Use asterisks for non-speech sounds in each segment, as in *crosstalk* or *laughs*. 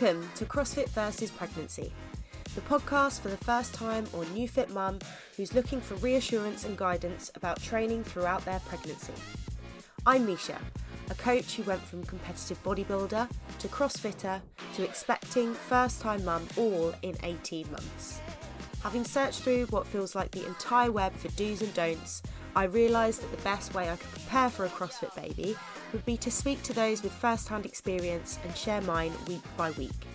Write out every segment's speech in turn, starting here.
Welcome to CrossFit versus Pregnancy, the podcast for the first time or new fit mum who's looking for reassurance and guidance about training throughout their pregnancy. I'm Meisha, a coach who went from competitive bodybuilder to CrossFitter to expecting first time mum all in 18 months. Having searched through what feels like the entire web for do's and don'ts, I realised that the best way I could prepare for a CrossFit baby would be to speak to those with first hand experience and share mine week by week.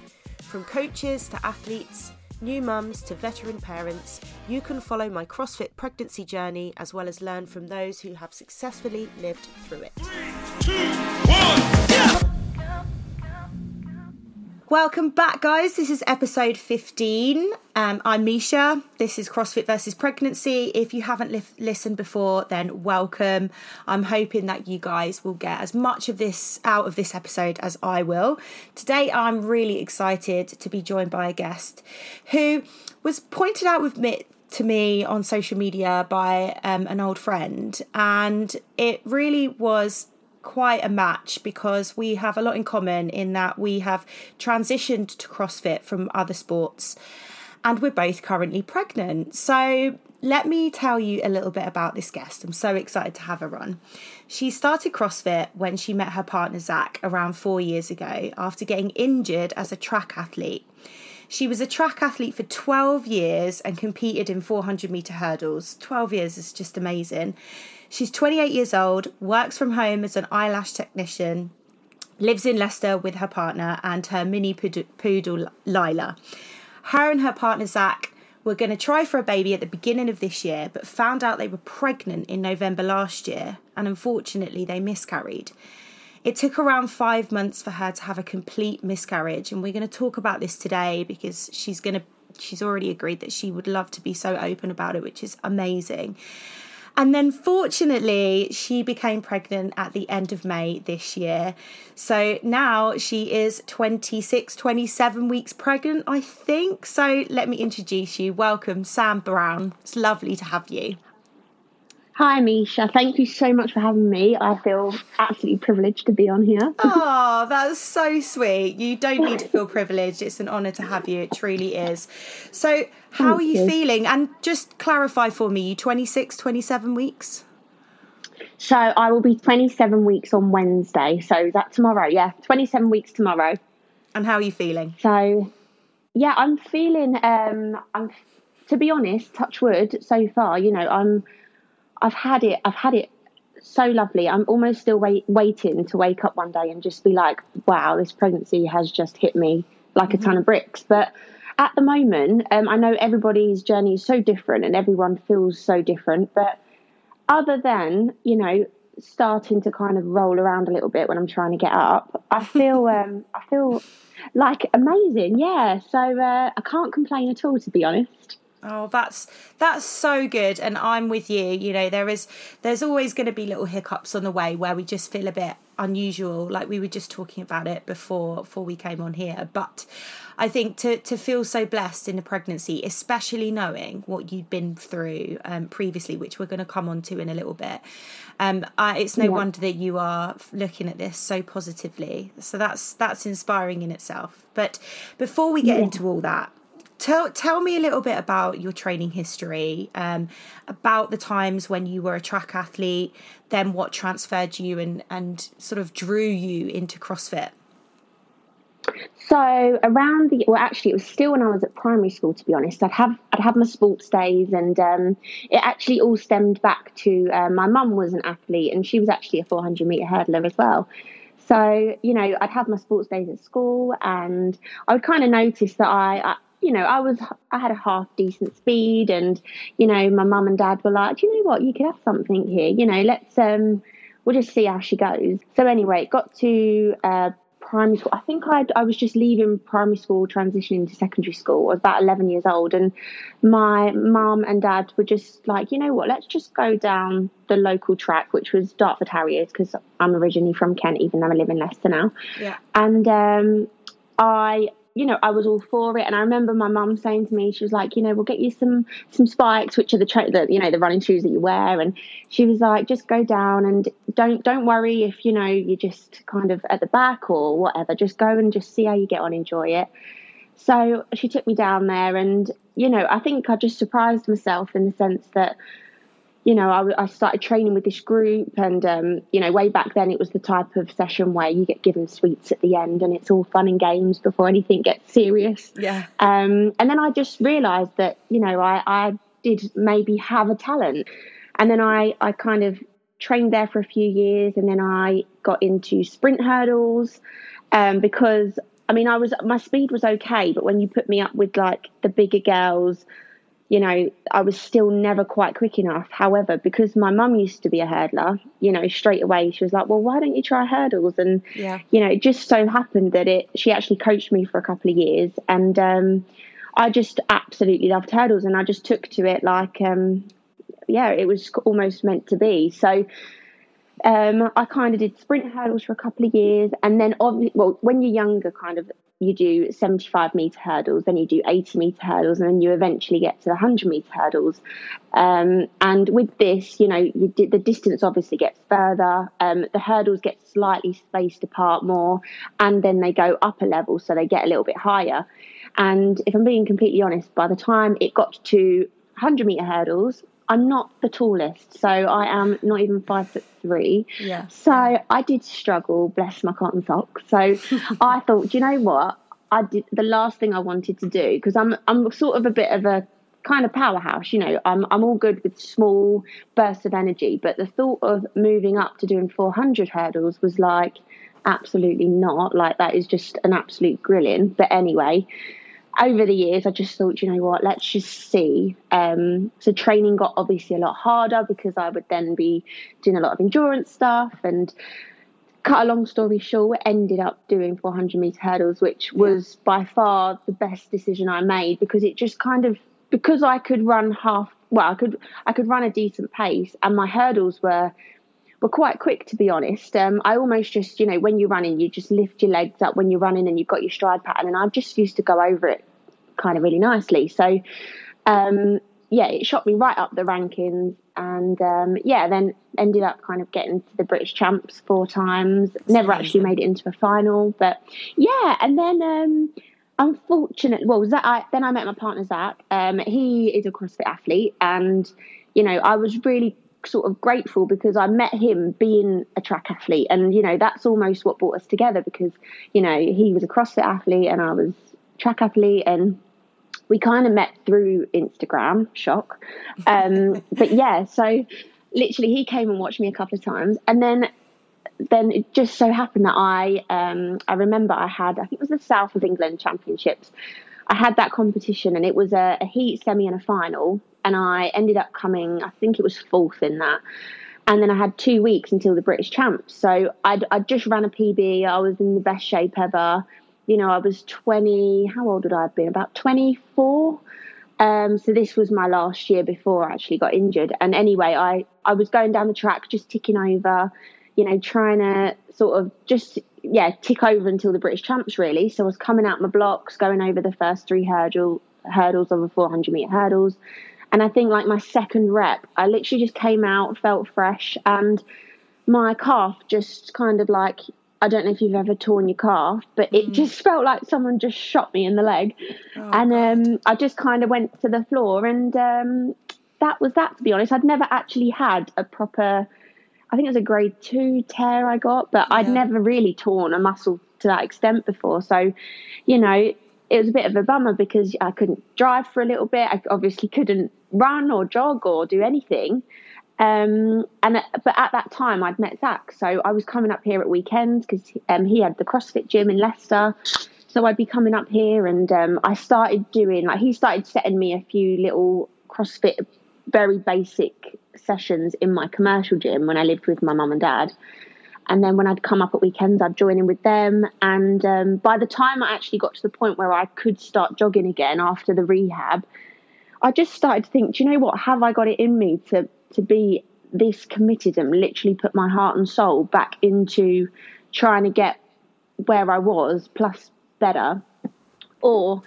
From coaches to athletes, new mums to veteran parents, you can follow my CrossFit pregnancy journey as well as learn from those who have successfully lived through it. Three, two, one, yeah! Welcome back, guys. This is episode 15. Um, I'm Meisha. This is CrossFit versus Pregnancy. If you haven't li- listened before, then welcome. I'm hoping that you guys will get as much of this out of this episode as I will. Today, I'm really excited to be joined by a guest who was pointed out with me to me on social media by um, an old friend, and it really was quite a match because we have a lot in common in that we have transitioned to CrossFit from other sports and we're both currently pregnant. So, let me tell you a little bit about this guest. I'm so excited to have her on. She started CrossFit when she met her partner Zack around four years ago after getting injured as a track athlete. She was a track athlete for 12 years and competed in 400 metre hurdles. 12 years is just amazing. She's 28 years old, works from home as an eyelash technician, lives in Leicester with her partner and her mini poodle, Lila. Her and her partner Zack were going to try for a baby at the beginning of this year, but found out they were pregnant in November last year, and unfortunately, they miscarried. It took around five months for her to have a complete miscarriage, and we're going to talk about this today because she's going to. She's already agreed that she would love to be so open about it, which is amazing. And then fortunately, she became pregnant at the end of May this year. So now she is 26, 27 weeks pregnant, I think. So let me introduce you. Welcome, Sam Brown. It's lovely to have you. Hi, Meisha. Thank you so much for having me. I feel absolutely privileged to be on here. *laughs* oh, that's so sweet. You don't need to feel privileged. It's an honour to have you. It truly is. So, how Thank are you, you feeling? And just clarify for me, you 26, 27 weeks? So, I will be 27 weeks on Wednesday. So, is that tomorrow? Yeah, 27 weeks tomorrow. And how are you feeling? So, yeah, I'm feeling, um, I'm, to be honest, touch wood so far, you know, I'm I've had it. I've had it so lovely. I'm almost still wait, waiting to wake up one day and just be like, wow, this pregnancy has just hit me like mm-hmm. a ton mm-hmm. of bricks. But at the moment, um, I know everybody's journey is so different and everyone feels so different. But other than, you know, starting to kind of roll around a little bit when I'm trying to get up, I *laughs* feel, um, I feel like amazing. Yeah. So uh, I can't complain at all, to be honest. Oh, that's that's so good, and I'm with you. You know, there is there's always going to be little hiccups on the way where we just feel a bit unusual, like we were just talking about it before before we came on here. But I think to to feel so blessed in a pregnancy, especially knowing what you'd been through um, previously, which we're going to come on to in a little bit, um, I, it's no yeah. wonder that you are looking at this so positively. So that's that's inspiring in itself. But before we get yeah. into all that, Tell tell me a little bit about your training history, um, about the times when you were a track athlete, then what transferred you and and sort of drew you into CrossFit. So around the well, actually, it was still when I was at primary school. To be honest, I'd have I'd have my sports days, and um, it actually all stemmed back to uh, my mum was an athlete, and she was actually a 400 meter hurdler as well. So you know, I'd have my sports days at school, and I would kind of notice that I, I you know, I was I had a half decent speed, and you know, my mum and dad were like, do you know what, you could have something here. You know, let's um, we'll just see how she goes. So anyway, it got to uh, primary school. I think I I was just leaving primary school, transitioning to secondary school. I was about eleven years old, and my mum and dad were just like, you know what, let's just go down the local track, which was Dartford Harriers, because I'm originally from Kent, even though I live in Leicester now. Yeah. And um, I you know, I was all for it. And I remember my mum saying to me, she was like, you know, we'll get you some some spikes, which are the, tra- the you know the running shoes that you wear. And she was like, just go down and don't don't worry if you know you're just kind of at the back or whatever. Just go and just see how you get on, enjoy it. So she took me down there, and you know, I think I just surprised myself in the sense that you know, I, I, started training with this group, and um, you know, way back then it was the type of session where you get given sweets at the end, and it's all fun and games before anything gets serious. Yeah. Um, and then I just realised that you know I, I did maybe have a talent, and then I I kind of trained there for a few years, and then I got into sprint hurdles, um, because I mean I was my speed was okay, but when you put me up with like the bigger girls you know, I was still never quite quick enough. However, because my mum used to be a hurdler, you know, straight away she was like, "Well, why don't you try hurdles?" And yeah. you know, it just so happened that it she actually coached me for a couple of years, and um, I just absolutely loved hurdles, and I just took to it like, um, yeah, it was almost meant to be. So. Um, I kind of did sprint hurdles for a couple of years, and then, obviously, well, when you're younger, kind of you do 75 meter hurdles, then you do 80 meter hurdles, and then you eventually get to the 100 meter hurdles. Um, and with this, you know, you the distance obviously gets further, um, the hurdles get slightly spaced apart more, and then they go up a level, so they get a little bit higher. And if I'm being completely honest, by the time it got to 100 meter hurdles, I'm not the tallest, so I am not even five foot three. Yeah. So I did struggle, bless my cotton socks. So *laughs* I thought, you know what? I did the last thing I wanted to do because I'm I'm sort of a bit of a kind of powerhouse, you know. I'm I'm all good with small bursts of energy, but the thought of moving up to doing 400 hurdles was like absolutely not. Like that is just an absolute grilling. But anyway, over the years, I just thought, you know what, let's just see. Um, so training got obviously a lot harder because I would then be doing a lot of endurance stuff and cut a long story short, ended up doing 400 meter hurdles, which was yeah. by far the best decision I made because it just kind of because I could run half well, I could I could run a decent pace and my hurdles were were quite quick to be honest. Um, I almost just, you know, when you're running, you just lift your legs up when you're running and you've got your stride pattern. And I just used to go over it kind of really nicely. So, um, yeah, it shot me right up the rankings. And um, yeah, then ended up kind of getting to the British champs four times. Never actually made it into a final, but yeah. And then um, unfortunately, well, Zack, I, then I met my partner Zack. Um, he is a CrossFit athlete, and you know, I was really sort of grateful because I met him being a track athlete, and you know that's almost what brought us together because you know he was a CrossFit athlete and I was track athlete, and we kind of met through Instagram. Shock, um, *laughs* but yeah, so literally he came and watched me a couple of times, and then then it just so happened that I um, I remember I had I think it was the South of England Championships. I had that competition and it was a, a heat, semi, and a final and I ended up coming, I think it was fourth in that. And then I had two weeks until the British Champs. So I'd, I'd just ran a PB. I was in the best shape ever. You know, I was 20, how old would I have been? About 24. Um, so this was my last year before I actually got injured. And anyway, I, I was going down the track, just ticking over, you know, trying to sort of just, yeah, tick over until the British Champs, really. So I was coming out my blocks, going over the first three hurdle, hurdles of the 400 meter hurdles and I think like my second rep, I literally just came out, felt fresh, and my calf just kind of like I don't know if you've ever torn your calf, but it mm. just felt like someone just shot me in the leg. Oh, and um, I just kind of went to the floor, and um, that was that, to be honest. I'd never actually had a proper, I think it was a grade two tear I got, but yeah. I'd never really torn a muscle to that extent before. So, you know, it was a bit of a bummer because I couldn't drive for a little bit. I obviously couldn't run or jog or do anything. Um, and but at that time, I'd met Zack, so I was coming up here at weekends because um, he had the CrossFit gym in Leicester. So I'd be coming up here, and um, I started doing like he started setting me a few little CrossFit, very basic sessions in my commercial gym when I lived with my mum and dad. And then when I'd come up at weekends, I'd join in with them. And um, by the time I actually got to the point where I could start jogging again after the rehab, I just started to think, do you know what? Have I got it in me to to be this committed and literally put my heart and soul back into trying to get where I was, plus better? or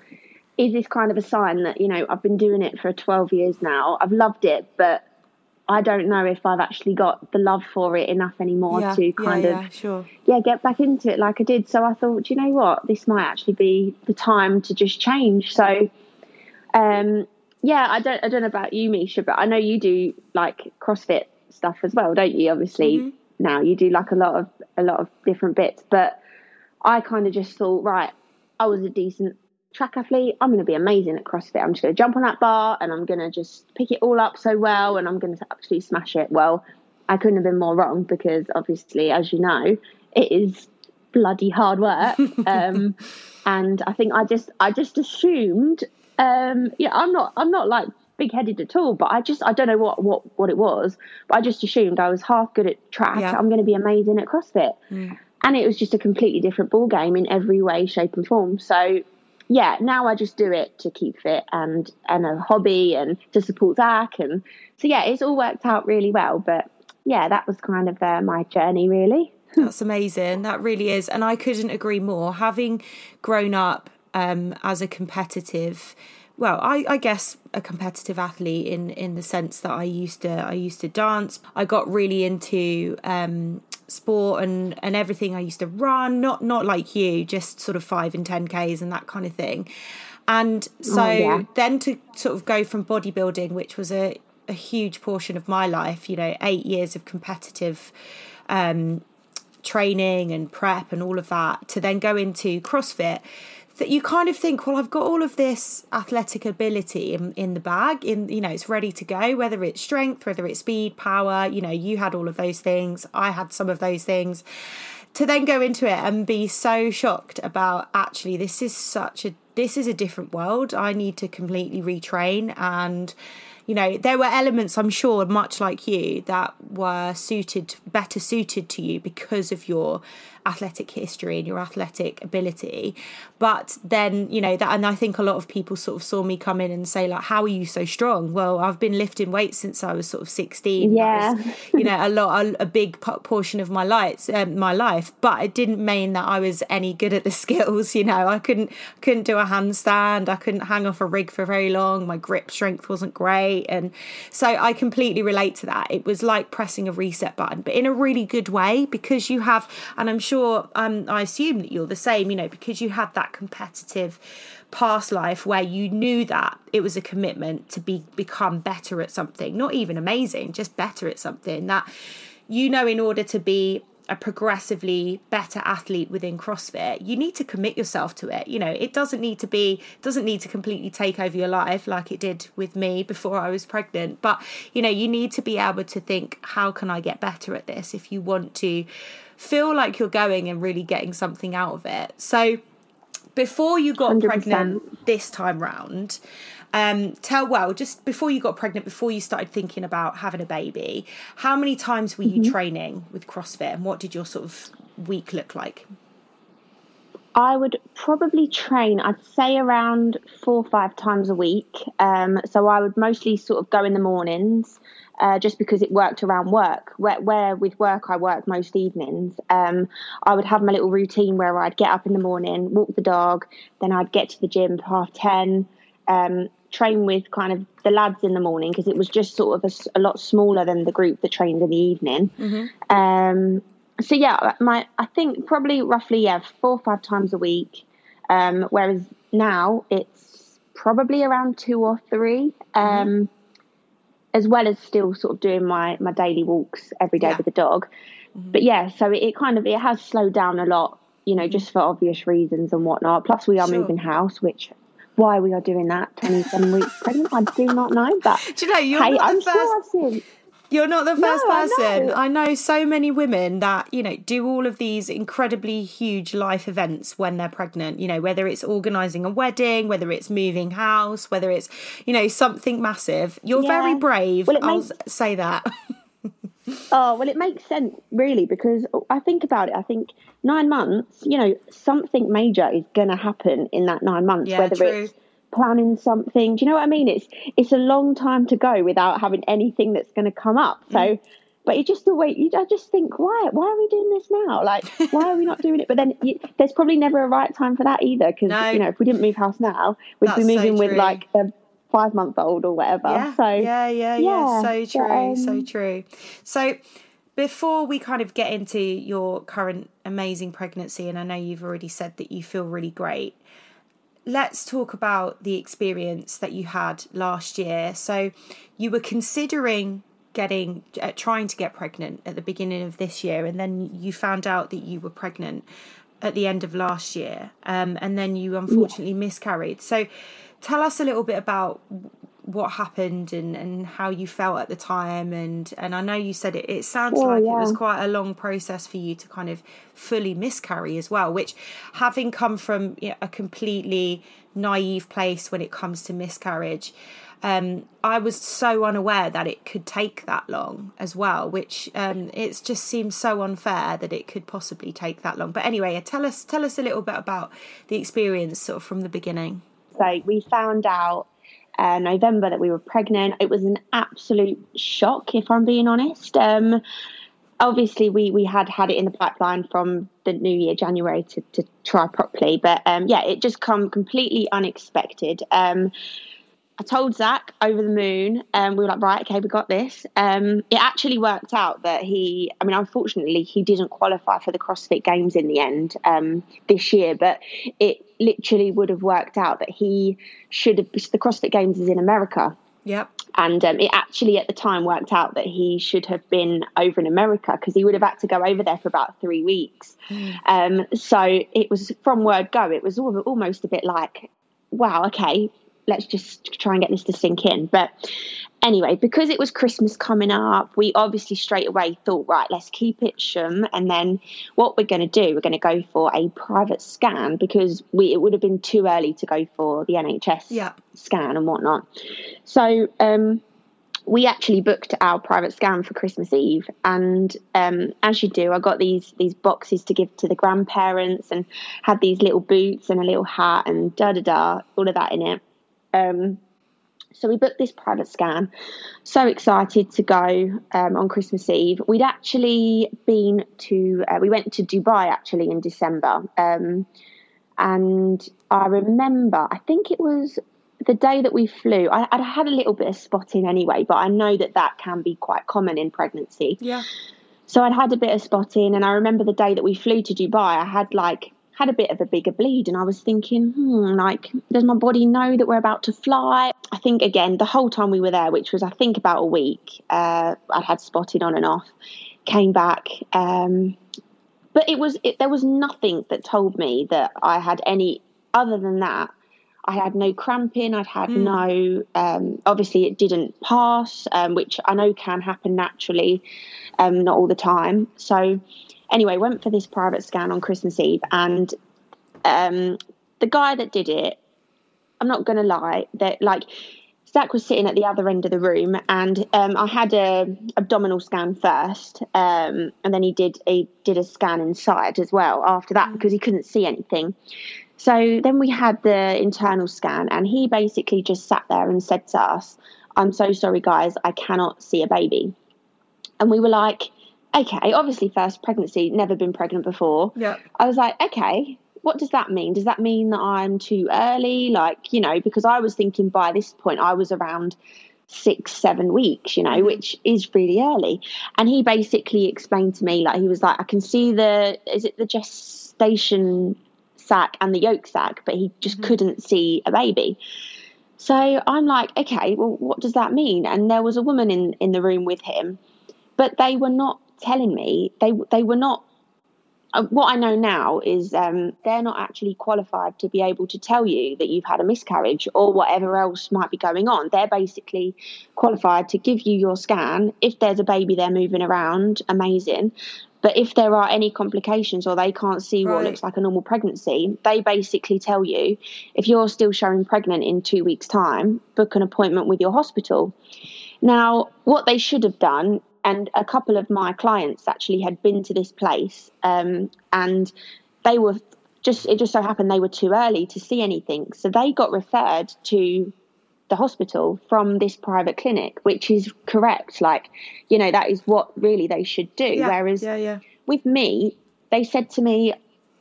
is this kind of a sign that you know I've been doing it for 12 years now I've loved it but I don't know if I've actually got the love for it enough anymore Yeah, to kind yeah, of yeah, sure. yeah get back into it like I did so I thought you know what this might actually be the time to just change so um yeah I don't I don't know about you Meisha but I know you do like CrossFit stuff as well don't you obviously Mm-hmm. now you do like a lot of a lot of different bits but I kind of just thought right I was a decent track athlete I'm going to be amazing at CrossFit. I'm just going to jump on that bar and I'm going to just pick it all up so well and I'm going to absolutely smash it. Well I couldn't have been more wrong because obviously as you know it is bloody hard work. *laughs* Um, and I think I just I just assumed um, yeah I'm not I'm not like big headed at all but I just I don't know what what what it was but I just assumed I was half good at track. Yeah. I'm going to be amazing at CrossFit. And it was just a completely different ball game in every way shape and form. So yeah now I just do it to keep fit and and a hobby and to support Zack and so yeah it's all worked out really well but yeah that was kind of uh, my journey really That's amazing. That really is. And I couldn't agree more. Having grown up um, as a competitive, well, I, I guess a competitive athlete in, in the sense that I used to I used to dance. I got really into um, sport and, and everything. I used to run, not not like you, just sort of five and ten Ks and that kind of thing. And so Oh, yeah. then to sort of go from bodybuilding, which was a, a huge portion of my life, you know, eight years of competitive um, training and prep and all of that to then go into CrossFit that you kind of think, well, I've got all of this athletic ability in, in the bag, in you know, it's ready to go, whether it's strength, whether it's speed, power, you know, you had all of those things, I had some of those things. To then go into it and be so shocked about actually this is such a this is a different world. I need to completely retrain and you know there were elements i'm sure much like you that were suited better suited to you because of your athletic history and your athletic ability. But then you know that and i think a lot of people sort of saw me come in and say like how are you so strong? Well i've been lifting weights since i was sort of 16 Yeah. was, you know a lot a, a big portion of my life um, my life. But it didn't mean that i was any good at the *laughs* skills you know. I couldn't couldn't do a handstand. I couldn't hang off a rig for very long. My grip strength wasn't great. And so i completely relate to that. It was like pressing a reset button but in a really good way because you have and i'm sure um, i assume that you're the same you know because you had that competitive past life where you knew that it was a commitment to be become better at something not even amazing just better at something that you know in order to be a progressively better athlete within CrossFit, you need to commit yourself to it. You know, it doesn't need to be doesn't need to completely take over your life like it did with me before I was pregnant, but you know, you need to be able to think how can I get better at this if you want to feel like you're going and really getting something out of it. So before you got 100%. pregnant this time round, um, tell well just before you got pregnant, before you started thinking about having a baby, how many times were you Mm-hmm. training with CrossFit, and what did your sort of week look like? I would probably train, I'd say around four or five times a week. Um, so I would mostly sort of go in the mornings uh, just because it worked around work. Where, where with work I work most evenings, um, I would have my little routine where I'd get up in the morning, walk the dog, then I'd get to the gym half 10, um, train with kind of the lads in the morning because it was just sort of a lot smaller than the group that trained in the evening. Um, so yeah, my I think probably roughly yeah four or five times a week. Um, whereas now it's probably around two or three. Um, As well as still sort of doing my my daily walks every day Yeah. with the dog. Mm-hmm. But yeah, so it, it kind of it has slowed down a lot, you know, mm-hmm. just for obvious reasons and whatnot. Plus, we are Sure. moving house, which why we are doing that twenty seven weeks pregnant, I do not know. But *laughs* Do you know you're hey, not I'm the first sure I've seen. You're not the first No, I person. know. I know so many women that, you know, do all of these incredibly huge life events when they're pregnant, you know, whether it's organizing a wedding, whether it's moving house, whether it's, you know, something massive. You're Yeah. very brave. Well, I'll makes- say that. *laughs* Oh, well, it makes sense, really, because I think about it. I think nine months, you know, something major is going to happen in that nine months, Yeah, whether true. it's planning something. Do you know what I mean? It's it's a long time to go without having anything that's going to come up. So, but you just always, you, I just think, why, why are we doing this now? Like, *laughs* why are we not doing it? But then you, there's probably never a right time for that either, because No. you know, if we didn't move house now, we'd That's be so moving with like a five month old or whatever. Yeah, so yeah, yeah, yeah. yeah, So but, true, so um, true. So before we kind of get into your current amazing pregnancy, and I know you've already said that you feel really great. Let's talk about the experience that you had last year. So, you were considering getting, uh, trying to get pregnant at the beginning of this year, and then you found out that you were pregnant at the end of last year, um, and then you unfortunately miscarried. So, tell us a little bit about what happened and, and how you felt at the time and and I know you said it it sounds Oh, like it was quite a long process for you to kind of fully miscarry as well which having come from you know, a completely naive place when it comes to miscarriage um, I was so unaware that it could take that long as well, which um, it just seems so unfair that it could possibly take that long. But anyway, tell us tell us a little bit about the experience sort of from the beginning. So we found out uh, November that we were pregnant. It was an absolute shock, if I'm being honest. Um, obviously, we we had had it in the pipeline from the new year, January, to, to try properly. But um, yeah, it just come completely unexpected. Um, I told Zack over the moon, and we were like, right, okay, we got this. Um, it actually worked out that he, I mean, unfortunately, he didn't qualify for the CrossFit Games in the end um, this year, but it literally would have worked out that he should have, the CrossFit Games is in America. Yep. And um, it actually at the time worked out that he should have been over in America because he would have had to go over there for about three weeks. Um, so it was from word go, it was al- almost a bit like, wow, okay, let's just try and get this to sink in. But anyway, because it was Christmas coming up, we obviously straight away thought, right, let's keep it shum. And then what we're going to do, we're going to go for a private scan because we it would have been too early to go for the NHS Yeah. scan and whatnot. So um, we actually booked our private scan for Christmas Eve, and um, as you do, I got these these boxes to give to the grandparents, and had these little boots and a little hat and da da da, all of that in it. Um, so we booked this private scan. So excited to go um, on Christmas Eve. We'd actually been to, uh, we went to Dubai actually in December. Um, and I remember, I think it was the day that we flew. I, I'd had a little bit of spotting anyway, but I know that that can be quite common in pregnancy. Yeah. So I'd had a bit of spotting, and I remember the day that we flew to Dubai, I had like had a bit of a bigger bleed, and I was thinking, hmm, like, does my body know that we're about to fly? I think again, the whole time we were there, which was I think about a week, uh, I'd had spotting on and off. Came back, um, but it was it, there was nothing that told me that I had any other than that. I had no cramping. I'd had no. Um, obviously, it didn't pass, um, which I know can happen naturally, um, not all the time. So, anyway, went for this private scan on Christmas Eve, and um, the guy that did it, I'm not going to lie, that like Zack was sitting at the other end of the room, and um, I had a abdominal scan first, um, and then he did he did a scan inside as well after that because he couldn't see anything. So then we had the internal scan, and he basically just sat there and said to us, "I'm so sorry, guys, I cannot see a baby." And we were like, "Okay, obviously first pregnancy, never been pregnant before." Yeah. I was like, okay, what does that mean? Does that mean that I'm too early? Like, you know, because I was thinking by this point I was around six, seven weeks, you know, mm. which is really early. And he basically explained to me, like, he was like, I can see the, is it the gestation sac and the yolk sac, but he just mm-hmm. couldn't see a baby. So I'm like, okay, well, what does that mean? And there was a woman in, in the room with him, but they were not telling me, they, they were not uh, what I know now is um, they're not actually qualified to be able to tell you that you've had a miscarriage or whatever else might be going on. They're basically qualified to give you your scan. If there's a baby there moving around, amazing. But if there are any complications or they can't see what looks like a normal pregnancy, they basically tell you if you're still showing pregnant in two weeks' time, book an appointment with your hospital. Now, what they should have done, and a couple of my clients actually had been to this place, um, and they were just, it just so happened they were too early to see anything. So they got referred to the hospital from this private clinic, which is correct. Like, you know, that is what really they should do. Yeah, Whereas yeah, yeah. with me, they said to me,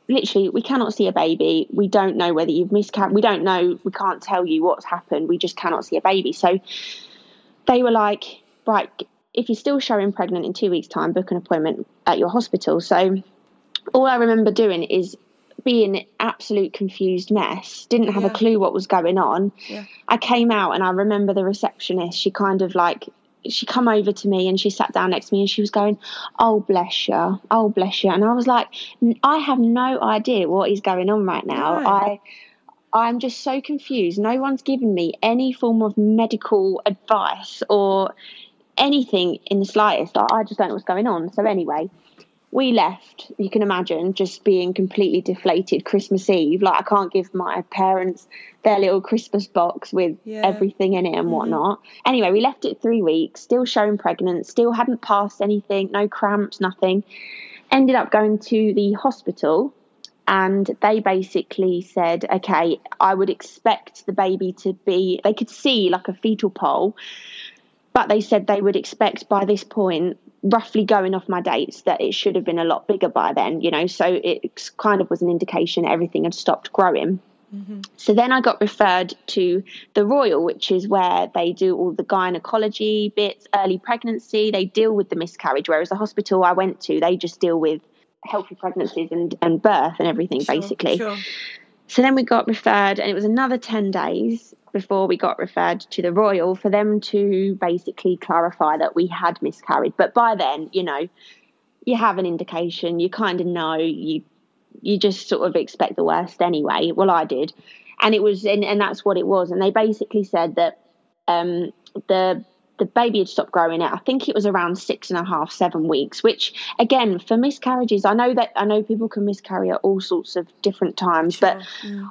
literally, we cannot see a baby. We don't know whether you've miscarried. We don't know. We can't tell you what's happened. We just cannot see a baby. So they were like, right, if you're still showing pregnant in two weeks' time, book an appointment at your hospital. So all I remember doing is being an absolute confused mess, didn't have Yeah. a clue what was going on. Yeah. I came out and I remember the receptionist, she kind of like she come over to me and she sat down next to me and she was going, "Oh bless you, oh bless you," and I was like, "I have no idea what is going on right now. No. I, I'm just so confused. No one's given me any form of medical advice or anything in the slightest. I, I just don't know what's going on." So anyway, we left. You can imagine just being completely deflated Christmas Eve. Like I can't give my parents their little Christmas box with Yeah. everything in it and mm-hmm. whatnot. Anyway, we left it three weeks, still showing pregnant, still hadn't passed anything, no cramps, nothing. Ended up going to the hospital and they basically said, okay, I would expect the baby to be, they could see like a fetal pole, but they said they would expect by this point, roughly going off my dates, that it should have been a lot bigger by then, you know, so it kind of was an indication everything had stopped growing. Mm-hmm. So then I got referred to the Royal, which is where they do all the gynecology bits, early pregnancy. They deal with the miscarriage, whereas the hospital I went to, they just deal with healthy pregnancies and, and birth and everything, Sure, basically. Sure. So then we got referred, and it was another 10 days before we got referred to the Royal for them to basically clarify that we had miscarried. But by then, you know, you have an indication, you kind of know, you you just sort of expect the worst anyway. Well, I did. And it was, and, and that's what it was. And they basically said that um, the the baby had stopped growing at I think it was around six and a half, seven weeks, which again for miscarriages, I know that I know people can miscarry at all sorts of different times, but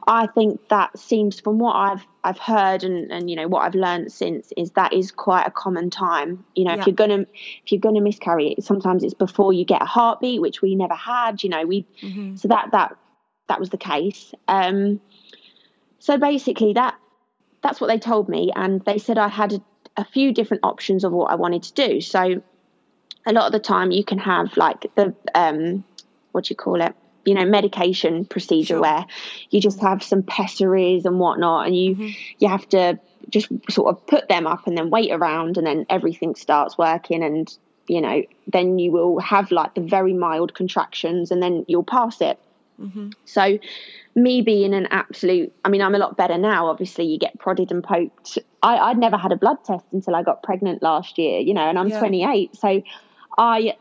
I think that seems from what I've I've heard and, and you know what I've learned since is that is quite a common time. You know, Yeah. if you're gonna if you're gonna miscarry, it, sometimes it's before you get a heartbeat, which we never had. You know, we so that that that was the case. Um, so basically, that that's what they told me, and they said I had a, a few different options of what I wanted to do. So a lot of the time, you can have like the um, what do you call it? You know, medication procedure Sure. where you just have some pessaries and whatnot, and you you have to just sort of put them up and then wait around, and then everything starts working, and you know, then you will have like the very mild contractions, and then you'll pass it. So, me being an absolute, I mean, I'm a lot better now. Obviously, you get prodded and poked. I, I'd never had a blood test until I got pregnant last year, you know, and I'm Yeah. 28. So, I,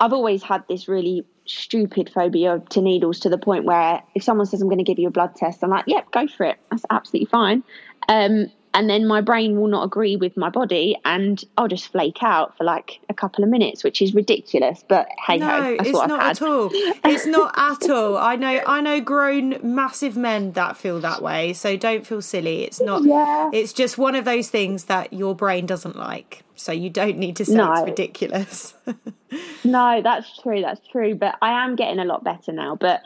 I've always had this really stupid phobia to needles to the point where if someone says I'm going to give you a blood test, I'm like, yep, go for it. That's absolutely fine. Um, and then my brain will not agree with my body, and I'll just flake out for like a couple of minutes, which is ridiculous. But hey No, ho, that's it's what not I've had. at all. It's *laughs* not at all. I know I know grown massive men that feel that way. So don't feel silly. It's not Yeah. it's just one of those things that your brain doesn't like. So you don't need to say No. it's ridiculous. *laughs* No, that's true. That's true. But I am getting a lot better now. But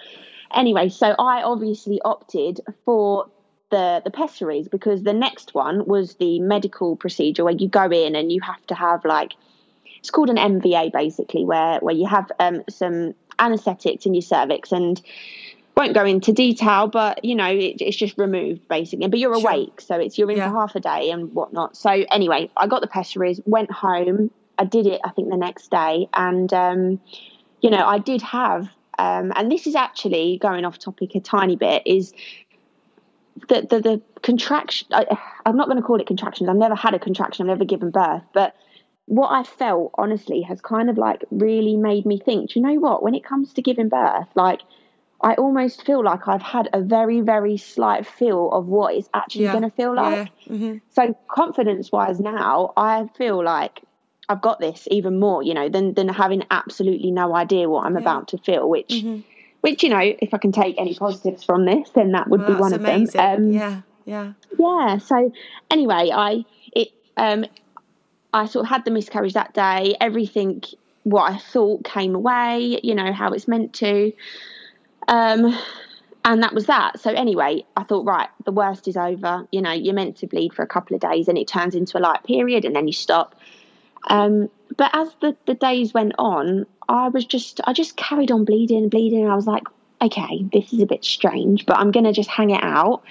anyway, so I obviously opted for the the pessaries because the next one was the medical procedure where you go in and you have to have like it's called an MVA basically where where you have um, some anaesthetics in your cervix and won't go into detail, but you know it, it's just removed basically. But you're Sure. awake, so it's you're in Yeah. for half a day and whatnot. So anyway, I got the pessaries, went home. I did it, I think, the next day, and um, you know I did have. Um, and this is actually going off topic a tiny bit. Is the the, the contraction? I, I'm not going to call it contractions. I've never had a contraction. I've never given birth, but what I felt honestly has kind of like really made me think. Do you know what? When it comes to giving birth, like I almost feel like I've had a very very slight feel of what it's actually Yeah. going to feel like. yeah. hmm So confidence wise now, I feel like I've got this even more, you know, than than having absolutely no idea what I'm about to feel, which Mm-hmm. Which, you know, if I can take any positives from this, then that would Well, be one amazing. of them. Um, yeah. Yeah. yeah. So anyway, I it um I sort of had the miscarriage that day. Everything what I thought came away, you know, how it's meant to. Um and that was that. So anyway, I thought, right, the worst is over. You know, you're meant to bleed for a couple of days, and it turns into a light period, and then you stop. Um, but as the, the days went on, I was just I just carried on bleeding, and bleeding. I was like, okay, this is a bit strange, but I'm gonna just hang it out.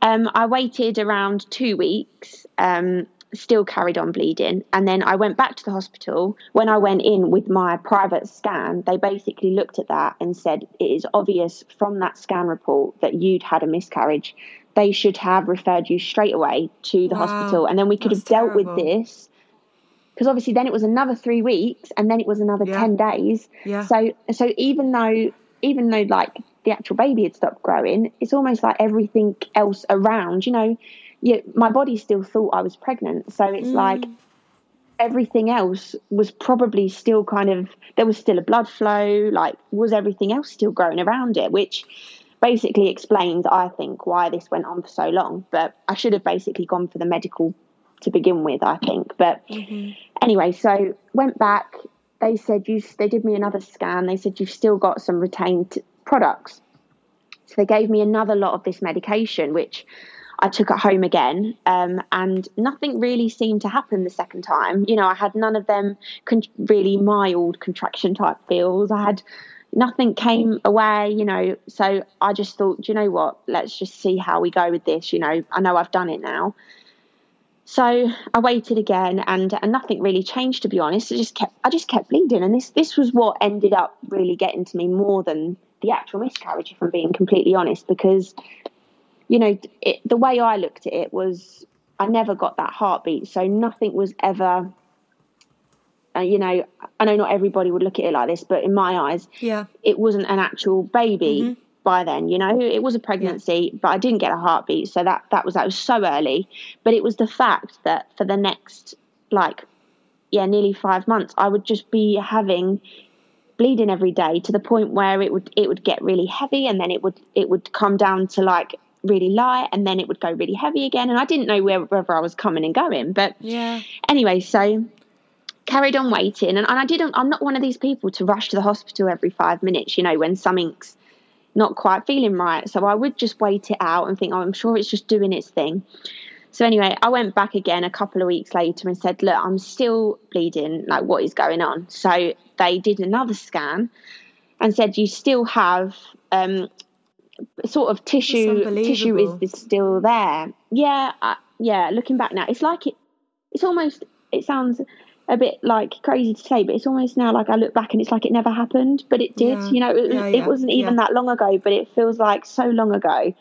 Um, I waited around two weeks, um, still carried on bleeding, and then I went back to the hospital. When I went in with my private scan, they basically looked at that and said it is obvious from that scan report that you'd had a miscarriage. They should have referred you straight away to the Wow, hospital, and then we could have dealt with this because obviously then it was another three weeks and then it was another Yeah. 10 days. Yeah. so so even though even though like the actual baby had stopped growing it's almost like everything else around you know you, my body still thought i was pregnant. So it's mm. like everything else was probably still kind of there was still a blood flow like was everything else still growing around it? Which basically explains i think why this went on for so long. But i should have basically gone for the medical to begin with i think but anyway so went back they said you they did me another scan they said you've still got some retained products so they gave me another lot of this medication which I took at home again, um, and nothing really seemed to happen the second time. You know, I had none of them con- really mild contraction type feels. I had nothing came away, you know. So I just thought, you know what? Let's just see how we go with this. You know, I know I've done it now. So I waited again, and and nothing really changed. To be honest, I just kept I just kept bleeding, and this this was what ended up really getting to me more than the actual miscarriage, if I'm being completely honest, because you know, it, the way I looked at it was I never got that heartbeat. So nothing was ever, uh, you know, I know not everybody would look at it like this, but in my eyes, Yeah. it wasn't an actual baby by then, you know, it was a pregnancy, but I didn't get a heartbeat. So that, that was, that was so early. But it was the fact that for the next, like, yeah, nearly five months, I would just be having bleeding every day to the point where it would it would get really heavy and then it would it would come down to like really light and then it would go really heavy again and I didn't know where whether I was coming and going but Yeah. anyway so carried on waiting and, and I didn't I'm not one of these people to rush to the hospital every five minutes you know when something's not quite feeling right so I would just wait it out and think oh, I'm sure it's just doing its thing so anyway, I went back again a couple of weeks later and said, "Look, I'm still bleeding. Like, what is going on?" So they did another scan and said, "You still have um, sort of tissue. Tissue is, is still there." Yeah, I, yeah. Looking back now, it's like it. It's almost. It sounds a bit like crazy to say, but it's almost now like I look back and it's like it never happened, but it did. Yeah. You know, it, Yeah, it yeah, wasn't even that long ago, but it feels like so long ago.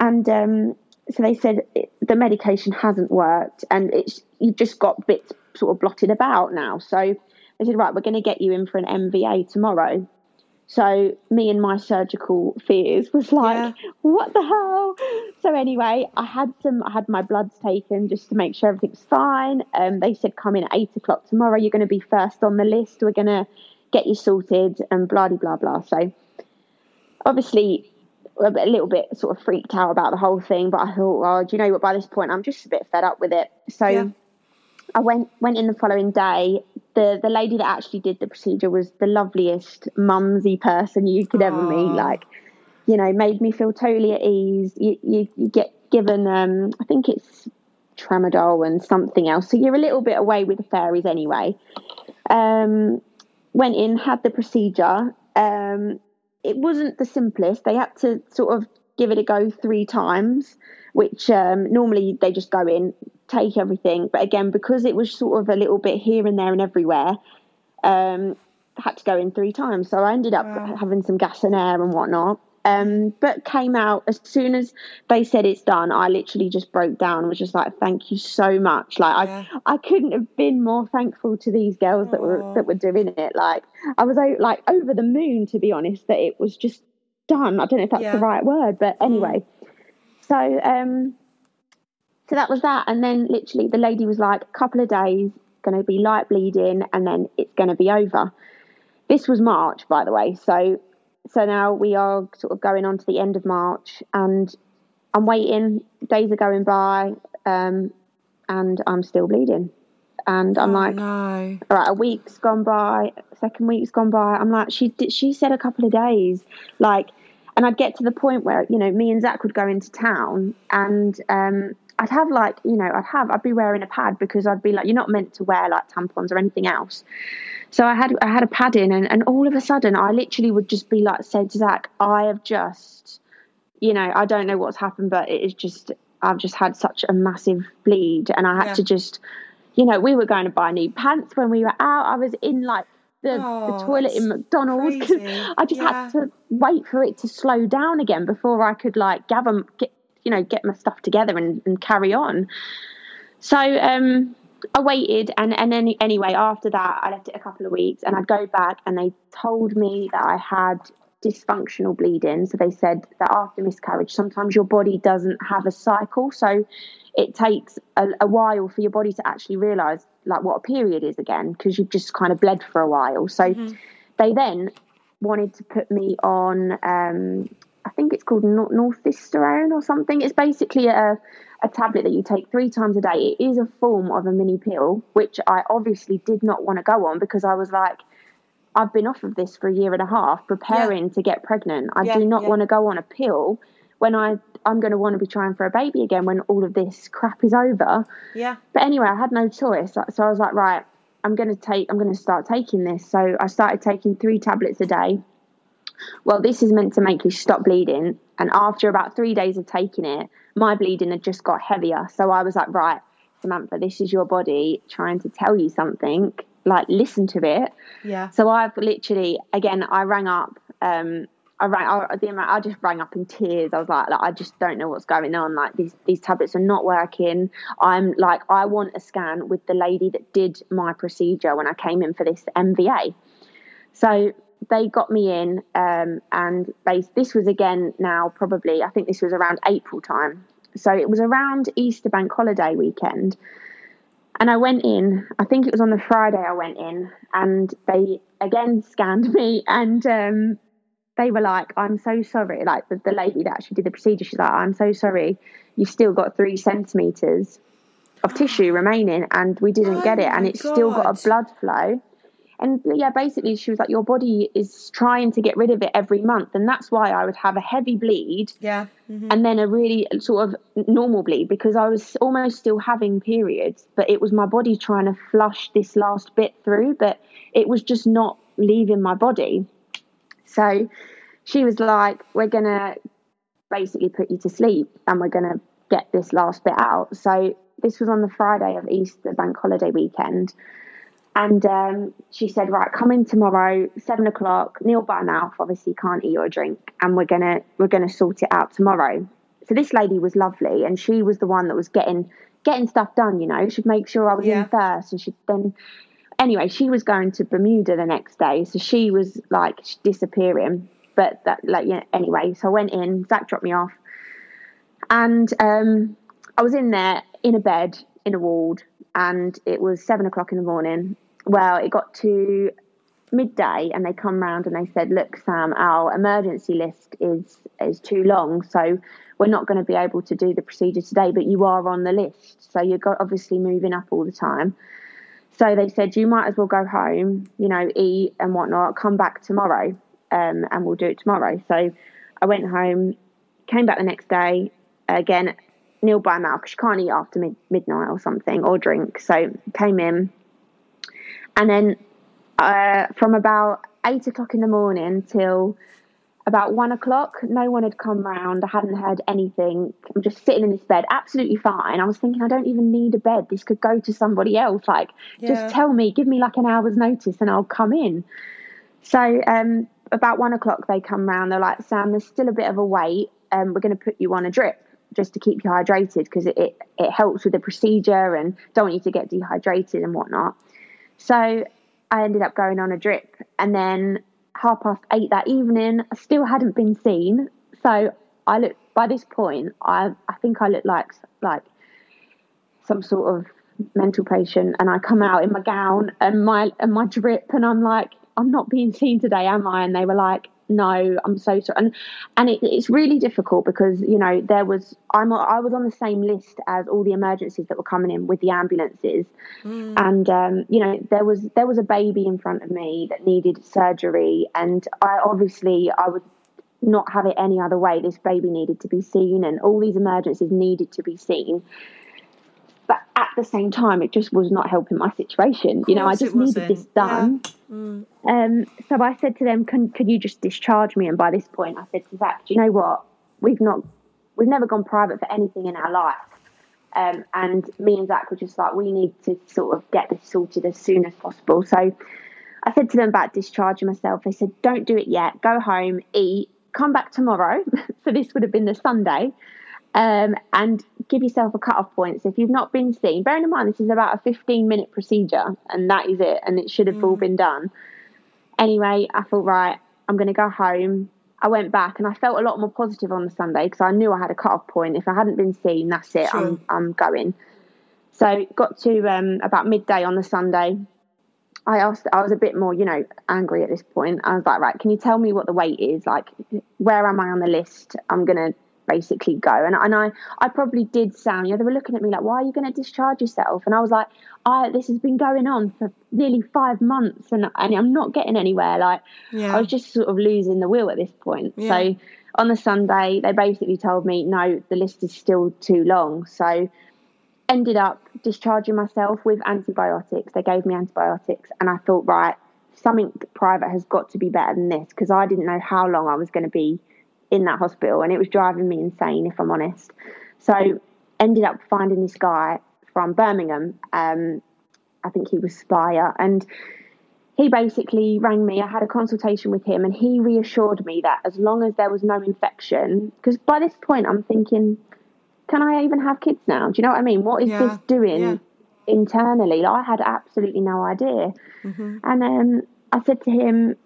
And um, so they said it, the medication hasn't worked, and it's you've just got bits sort of blotted about now. So they said, right, we're going to get you in for an MVA tomorrow. So me and my surgical fears was like, Yeah. what the hell? So anyway, I had some, I had my bloods taken just to make sure everything's fine. Um, they said come in at eight o'clock tomorrow. You're going to be first on the list. We're going to get you sorted and blah blah blah. So obviously a little bit sort of freaked out about the whole thing, but I thought, well, do you know what? By this point, I'm just a bit fed up with it. So Yeah. I went went in the following day. The the lady that actually did the procedure was the loveliest mumsy person you could ever meet. Like, you know, made me feel totally at ease. You you, you get given um I think it's tramadol and something else. So you're a little bit away with the fairies anyway. Um went in, had the procedure. Um it wasn't the simplest. They had to sort of give it a go three times, which um, normally they just go in, take everything. But again, because it was sort of a little bit here and there and everywhere, um, I had to go in three times. So I ended up Wow. having some gas and air and whatnot. Um, but came out as soon as they said it's done. I literally just broke down and was just like, "Thank you so much!" Like Yeah. I, I couldn't have been more thankful to these girls that were that were doing it. Like I was like over the moon to be honest that it was just done. I don't know if that's Yeah. the right word, but anyway. So um, so that was that, and then literally the lady was like, "A couple of days, going to be light bleeding, and then it's going to be over." This was March, by the way. So so now we are sort of going on to the end of March, and I'm waiting. Days are going by, um, and I'm still bleeding. And I'm Oh, like, no. all right, a week's gone by, second week's gone by. I'm like, she did, she said a couple of days, like, and I'd get to the point where you know me and Zack would go into town, and um, I'd have like you know I'd have I'd be wearing a pad because I'd be like you're not meant to wear like tampons or anything else. So I had I had a pad in, and, and all of a sudden I literally would just be like said to Zack, I have just, you know, I don't know what's happened, but it is just I've just had such a massive bleed, and I had yeah. to just, you know, we were going to buy new pants when we were out. I was in like the, oh, the toilet in McDonald's because I just yeah. had to wait for it to slow down again before I could like gather, get, you know, get my stuff together and, and carry on. So um, I waited, and and then anyway, after that, I left it a couple of weeks, and I'd go back, and they told me that I had dysfunctional bleeding. So they said that after miscarriage, sometimes your body doesn't have a cycle, so it takes a, a while for your body to actually realise like what a period is again because you've just kind of bled for a while. So mm-hmm. they then wanted to put me on. Um, I think it's called norethisterone or something. It's basically a a tablet that you take three times a day. It is a form of a mini pill, which I obviously did not want to go on because I was like, I've been off of this for a year and a half preparing yeah. to get pregnant. I yeah, do not yeah. want to go on a pill when I I'm going to want to be trying for a baby again when all of this crap is over. Yeah. But anyway, I had no choice. So I was like, right, I'm going to take I'm going to start taking this. So I started taking 3 tablets a day. Well, this is meant to make you stop bleeding, and after about 3 days of taking it, my bleeding had just got heavier. So I was like, right, Samantha, this is your body trying to tell you something. Like, listen to it. Yeah. So I've literally, again, I rang up. Um, I rang. I, the amount, I just rang up in tears. I was like, like, I just don't know what's going on. Like these these tablets are not working. I'm like, I want a scan with the lady that did my procedure when I came in for this MVA. So they got me in, um, and they, this was again now probably I think this was around April time. So it was around Easter bank holiday weekend, and I went in. I think it was on the Friday I went in, and they again *laughs* scanned me, and um, they were like, "I'm so sorry." Like the, the lady that actually did the procedure, she's like, "I'm so sorry. You've still got three centimeters." Of tissue remaining, and we didn't oh get it, and it's God. still got a blood flow and yeah, basically, she was like, Your body is trying to get rid of it every month. And that's why I would have a heavy bleed. Yeah. Mm-hmm. And then a really sort of normal bleed because I was almost still having periods, but it was my body trying to flush this last bit through, but it was just not leaving my body. So she was like, We're going to basically put you to sleep and we're going to get this last bit out. So this was on the Friday of Easter bank holiday weekend. And um, she said, right, come in tomorrow, seven o'clock, nil by mouth, obviously can't eat or drink, and we're gonna we're gonna sort it out tomorrow. So this lady was lovely and she was the one that was getting getting stuff done, you know. She'd make sure I was yeah. in first and she'd then anyway, she was going to Bermuda the next day, so she was like disappearing. But that like yeah, anyway, so I went in, Zack dropped me off, and um, I was in there in a bed in a ward, and it was seven o'clock in the morning, well, it got to midday and they come round and they said, "Look, Sam, our emergency list is is too long, so we're not going to be able to do the procedure today. But you are on the list, so you're obviously moving up all the time." So they said, "You might as well go home, you know, eat and whatnot. Come back tomorrow, um, and we'll do it tomorrow." So I went home, came back the next day. Again, nil by mouth because you can't eat after mid- midnight or something or drink. So came in and then uh, from about eight o'clock in the morning till about one o'clock, no one had come round. I hadn't heard anything. I'm just sitting in this bed, absolutely fine. I was thinking, I don't even need a bed. This could go to somebody else. Like, yeah. just tell me, give me like an hour's notice and I'll come in. So, um, about one o'clock, they come round. They're like, Sam, there's still a bit of a wait. Um, we're going to put you on a drip just to keep you hydrated because it, it, it helps with the procedure and don't want you to get dehydrated and whatnot. So I ended up going on a drip, and then half past eight that evening, I still hadn't been seen. So I look by this point, I I think I look like like some sort of mental patient, and I come out in my gown and my and my drip, and I'm like, I'm not being seen today, am I? And they were like, no i'm so sorry and and it, it's really difficult because you know there was i'm i was on the same list as all the emergencies that were coming in with the ambulances mm. and um, you know there was there was a baby in front of me that needed surgery and i obviously i would not have it any other way. This baby needed to be seen, and all these emergencies needed to be seen. But at the same time, it just was not helping my situation. You know, I just needed this done. Yeah. Mm. Um, so I said to them, "Can could you just discharge me?" And by this point, I said to Zack, "Do you know what? We've not, we've never gone private for anything in our life." Um, and me and Zack were just like, "We need to sort of get this sorted as soon as possible." So I said to them about discharging myself. They said, "Don't do it yet. Go home, eat, come back tomorrow." *laughs* so this would have been the Sunday um, and give yourself a cut-off point. So if you've not been seen, bearing in mind this is about a 15-minute procedure, and that is it, and it should have mm. all been done. Anyway, I thought, right, I'm going to go home. I went back, and I felt a lot more positive on the Sunday because I knew I had a cut-off point. If I hadn't been seen, that's it. Sure. I'm I'm going. So got to um, about midday on the Sunday. I asked, I was a bit more, you know, angry at this point. I was like, right, can you tell me what the weight is? Like, where am I on the list? I'm going to basically go. And, and I, I probably did sound, you know, they were looking at me like, why are you going to discharge yourself? And I was like, I, this has been going on for nearly five months and, and I'm not getting anywhere. Like, yeah. I was just sort of losing the wheel at this point. Yeah. So on the Sunday, they basically told me, no, the list is still too long. So ended up discharging myself with antibiotics. They gave me antibiotics and I thought, right, something private has got to be better than this because I didn't know how long I was going to be in that hospital, and it was driving me insane, if I'm honest. So, ended up finding this guy from Birmingham. Um, I think he was Spire, and he basically rang me. I had a consultation with him, and he reassured me that as long as there was no infection, because by this point I'm thinking, can I even have kids now? Do you know what I mean? What is yeah, this doing yeah. internally? Like, I had absolutely no idea. Mm-hmm. And um, I said to him,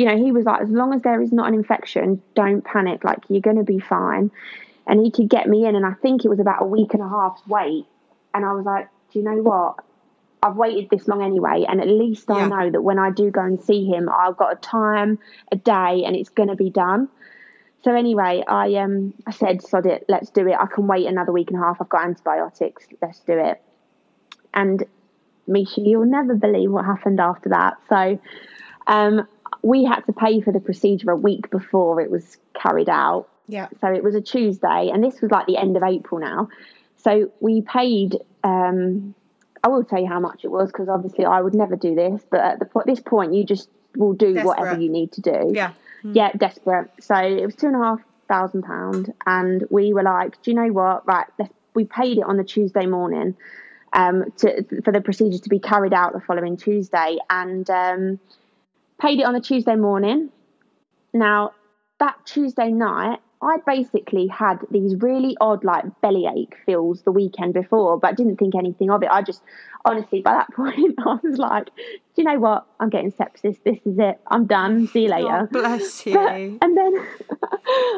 you know, he was like, as long as there is not an infection, don't panic. Like, you're going to be fine. And he could get me in. And I think it was about a week and a half's wait. And I was like, do you know what? I've waited this long anyway. And at least yeah. I know that when I do go and see him, I've got a time, a day, and it's going to be done. So anyway, I um I said, sod it, let's do it. I can wait another week and a half. I've got antibiotics. Let's do it. And Meisha, you'll never believe what happened after that. So um, we had to pay for the procedure a week before it was carried out. Yeah. So it was a Tuesday, and this was like the end of April now. So we paid. Um, I will tell you how much it was because obviously I would never do this, but at the, this point, you just will do desperate. whatever you need to do. Yeah. Mm. Yeah, desperate. So it was two and a half thousand pound, and we were like, do you know what? Right, we paid it on the Tuesday morning. Um, to, for the procedure to be carried out the following Tuesday, and um, paid it on a Tuesday morning. Now, that Tuesday night, I basically had these really odd, like bellyache feels the weekend before, but didn't think anything of it. I just, honestly, by that *laughs* point, I was like, do you know what? I'm getting sepsis. This is it. I'm done. See you later. Oh, bless *laughs* you. But, and then *laughs*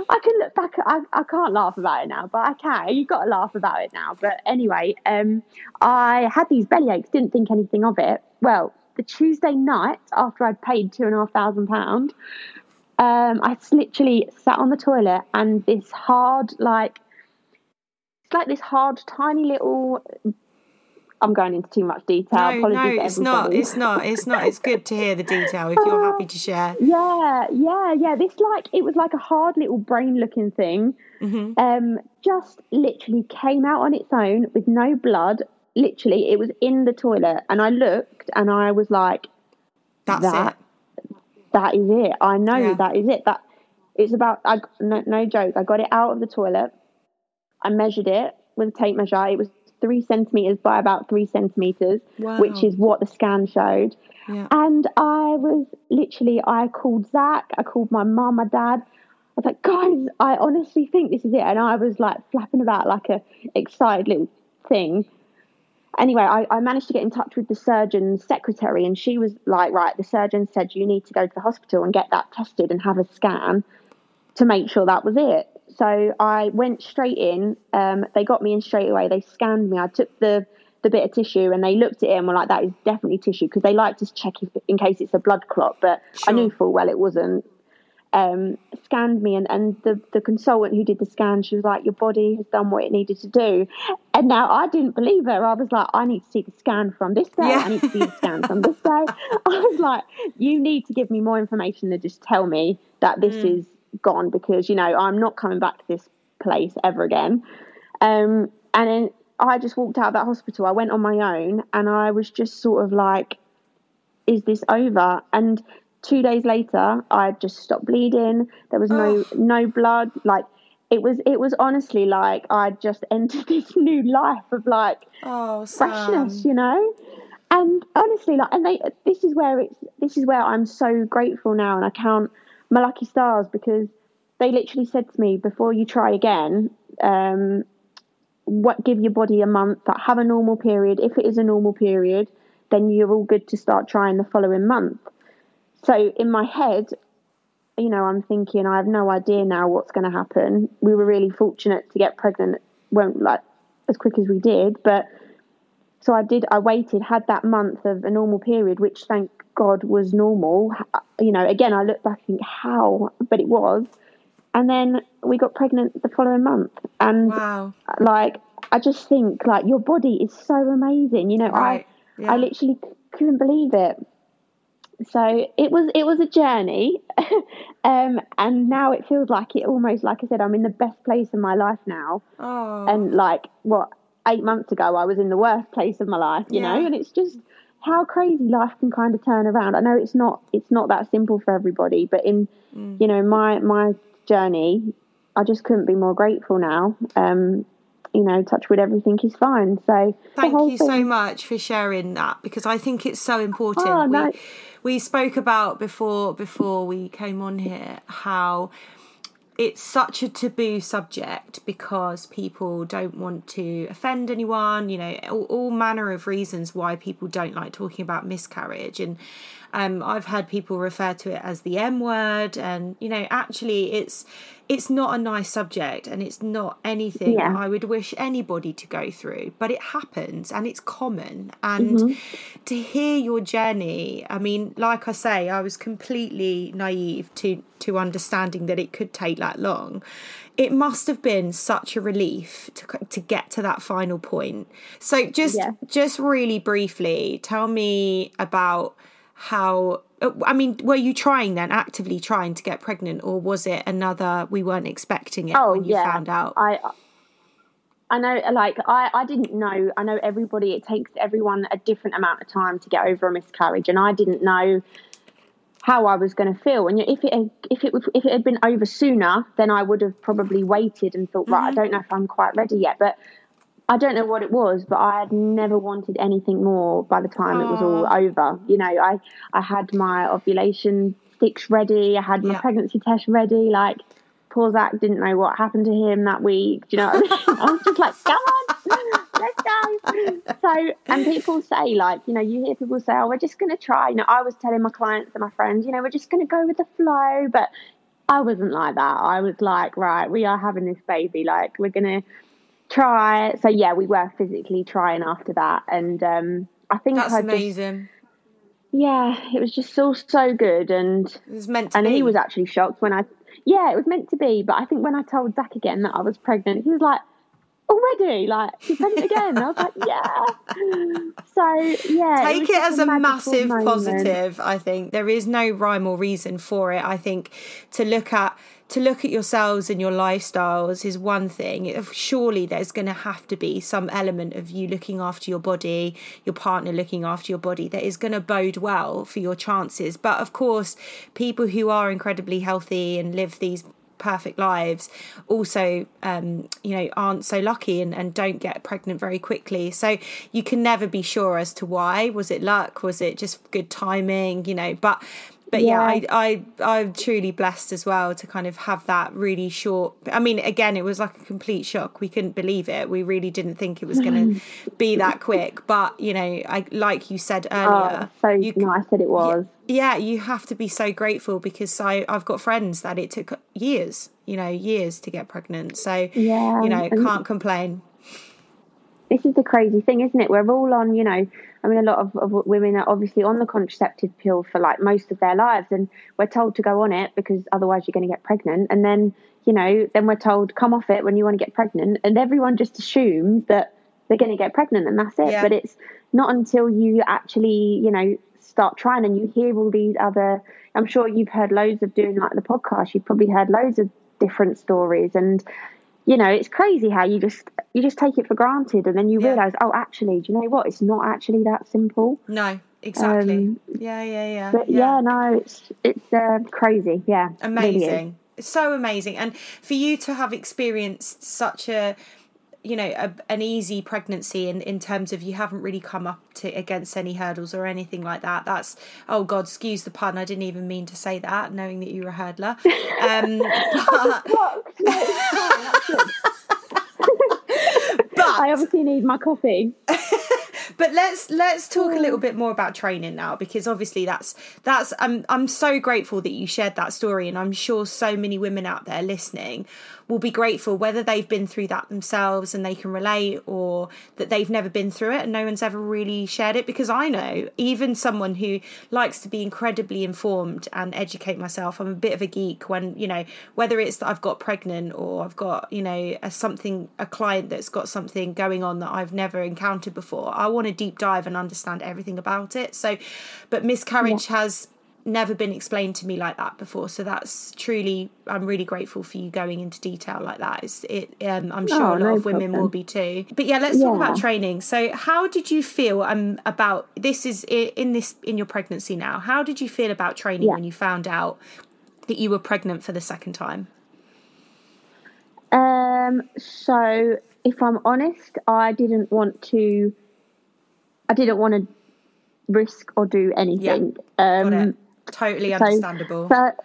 I can look back. I, I can't laugh about it now, but I can. You've got to laugh about it now. But anyway, um, I had these bellyaches, didn't think anything of it. Well, the Tuesday night after I'd paid two and a half thousand pound, um, I literally sat on the toilet and this hard, like, it's like this hard, tiny little. I'm going into too much detail. No, no, it's not. It's not. It's not. It's good to hear the detail if you're happy to share. *laughs* Yeah, yeah, yeah. This like it was like a hard little brain-looking thing. Mm-hmm. Um, just literally came out on its own with no blood literally it was in the toilet and I looked and I was like that's that, it that is it I know yeah. that is it that it's about I no, no joke I got it out of the toilet I measured it with a tape measure it was three centimeters by about three centimeters wow. which is what the scan showed yeah. and I was literally I called Zack I called my mum my dad I was like, guys, I honestly think this is it. And I was like flapping about like a excited little thing anyway, I, I, managed to get in touch with the surgeon's secretary, and she was like, Right, the surgeon said you need to go to the hospital and get that tested and have a scan to make sure that was it. So I went straight in. Um, they got me in straight away. They scanned me. I took the the bit of tissue and they looked at it and were like, "That is definitely tissue," because they like to check if, in case it's a blood clot. But sure. I knew full well it wasn't um, scanned me, and, and the, the consultant who did the scan, she was like, Your body has done what it needed to do. And now I didn't believe her. I was like, I need to see the scan from this day. Yeah. I need to see the scan from this day. *laughs* *laughs* I was like, You need to give me more information than just tell me that this mm. is gone because you know I'm not coming back to this place ever again. Um, and then I just walked out of that hospital. I went on my own, and I was just sort of like, "Is this over?" And two days later, I just stopped bleeding. There was no no blood. Like it was it was honestly like I'd just *laughs* entered this new life of like oh, freshness, you know. And honestly, like, and they this is where it's this is where I'm so grateful now, and I count my lucky stars because they literally said to me before you try again, um, what give your body a month, like, have a normal period. If it is a normal period, then you're all good to start trying the following month. So in my head, you know, I'm thinking I have no idea now what's going to happen. We were really fortunate to get pregnant, won't like as quick as we did, but so I did. I waited, had that month of a normal period, which thank God was normal. You know, again, I look back and think how, but it was and then we got pregnant the following month and wow. like i just think like your body is so amazing you know right. i yeah. i literally couldn't believe it so it was it was a journey *laughs* um, and now it feels like it almost like i said i'm in the best place in my life now oh. and like what eight months ago i was in the worst place of my life you yeah. know and it's just how crazy life can kind of turn around i know it's not it's not that simple for everybody but in mm. you know my my journey, I just couldn't be more grateful now. Um, you know, touch wood, everything is fine. So thank you thing... so much for sharing that because I think it's so important. Oh, no. we, we spoke about before before we came on here how it's such a taboo subject because people don't want to offend anyone you know all, all, manner of reasons why people don't like talking about miscarriage and um, I've had people refer to it as the M word, and you know, actually, it's it's not a nice subject, and it's not anything yeah. I would wish anybody to go through. But it happens, and it's common. And mm-hmm. to hear your journey, I mean, like I say, I was completely naive to to understanding that it could take that long it must have been such a relief to to get to that final point. So just yeah. just really briefly, tell me about how uh, I mean, were you trying then, actively trying to get pregnant, or was it another we weren't expecting it oh, when you yeah. found out? I I know, like I, I didn't know. I know everybody. It takes everyone a different amount of time to get over a miscarriage, and I didn't know how I was going to feel. And if it had, if it if it had been over sooner, then I would have probably waited and thought, mm-hmm. right, I mm-hmm. don't know if I'm quite ready yet. But I don't know what it was, but I had never wanted anything more by the time Aww. it was all over. You know, I, I had my ovulation sticks ready, I had my yeah. pregnancy test ready. Like, poor Zack didn't know what happened to him that week. Do you know I, mean? *laughs* I was just like, come on, let's go. So, and people say, like, you know, you hear people say, oh, we're just going to try. You know, I was telling my clients and my friends, you know, we're just going to go with the flow. But I wasn't like that. I was like, right, we are having this baby. Like, we're going to try. So yeah, we were physically trying after that, and um, I think that's I amazing. Just, yeah, it was just so so good, and it was meant to and be. he was actually shocked when I. Yeah, it was meant to be, but I think when I told Zack again that I was pregnant, he was like, already like she's pregnant again i was like *laughs* yeah so yeah take it, it as a, a massive moment. positive i think there is no rhyme or reason for it i think to look at to look at yourselves and your lifestyles is one thing. Surely there's going to have to be some element of you looking after your body, your partner looking after your body that is going to bode well for your chances. But of course, people who are incredibly healthy and live these perfect lives also um, you know aren't so lucky and, and don't get pregnant very quickly so you can never be sure as to why was it luck was it just good timing you know but but yeah, yeah I, I I'm truly blessed as well to kind of have that really short. I mean, again, it was like a complete shock. We couldn't believe it. We really didn't think it was going to be that quick. But you know, I like you said oh, earlier. Oh, so you, nice that it was. Yeah, you have to be so grateful because I I've got friends that it took years, you know, years to get pregnant. So yeah, you know, can't complain. This is the crazy thing, isn't it? We're all on, you know I mean, a lot of, of, women are obviously on the contraceptive pill for like most of their lives, and we're told to go on it because otherwise you're going to get pregnant. And then, you know, then we're told come off it when you want to get pregnant, and everyone just assumes that they're going to get pregnant and that's it. Yeah. But it's not until you actually, you know, start trying and you hear all these other. I'm sure you've heard loads of doing like the podcast. You've probably heard loads of different stories and. You know, it's crazy how you just you just take it for granted, and then you Yeah. realize, oh, actually, do you know what? It's not actually that simple. No, exactly. Um, yeah, yeah, yeah. But yeah, no, it's it's uh, crazy. Yeah, it really amazing so amazing and for you to have experienced such a you know a, an easy pregnancy in in terms of you haven't really come up to against any hurdles or anything like that that's oh god excuse the pun i didn't even mean to say that knowing that you were a hurdler um but, Blocked. No, it's fine, that's good. but I obviously need my coffee. *laughs* but let's let's talk a little bit more about training now because obviously that's that's I'm I'm so grateful that you shared that story and I'm sure so many women out there listening will be grateful whether they've been through that themselves and they can relate or that they've never been through it and no one's ever really shared it. Because I know even someone who likes to be incredibly informed and educate myself I'm a bit of a geek when you know whether it's that I've got pregnant or I've got you know a something a client that's got something going on that I've never encountered before I want to deep dive and understand everything about it. So but miscarriage has never been explained to me like that before so that's truly i'm really grateful for you going into detail like that it's, it um, i'm sure Oh, a lot no of women problem. will be too but yeah let's talk about training so how did you feel um about this is in this in your pregnancy now how did you feel about training Yeah. when you found out that you were pregnant for the second time Um, so if I'm honest, I didn't want to. I didn't want to risk or do anything. got um, totally so- understandable But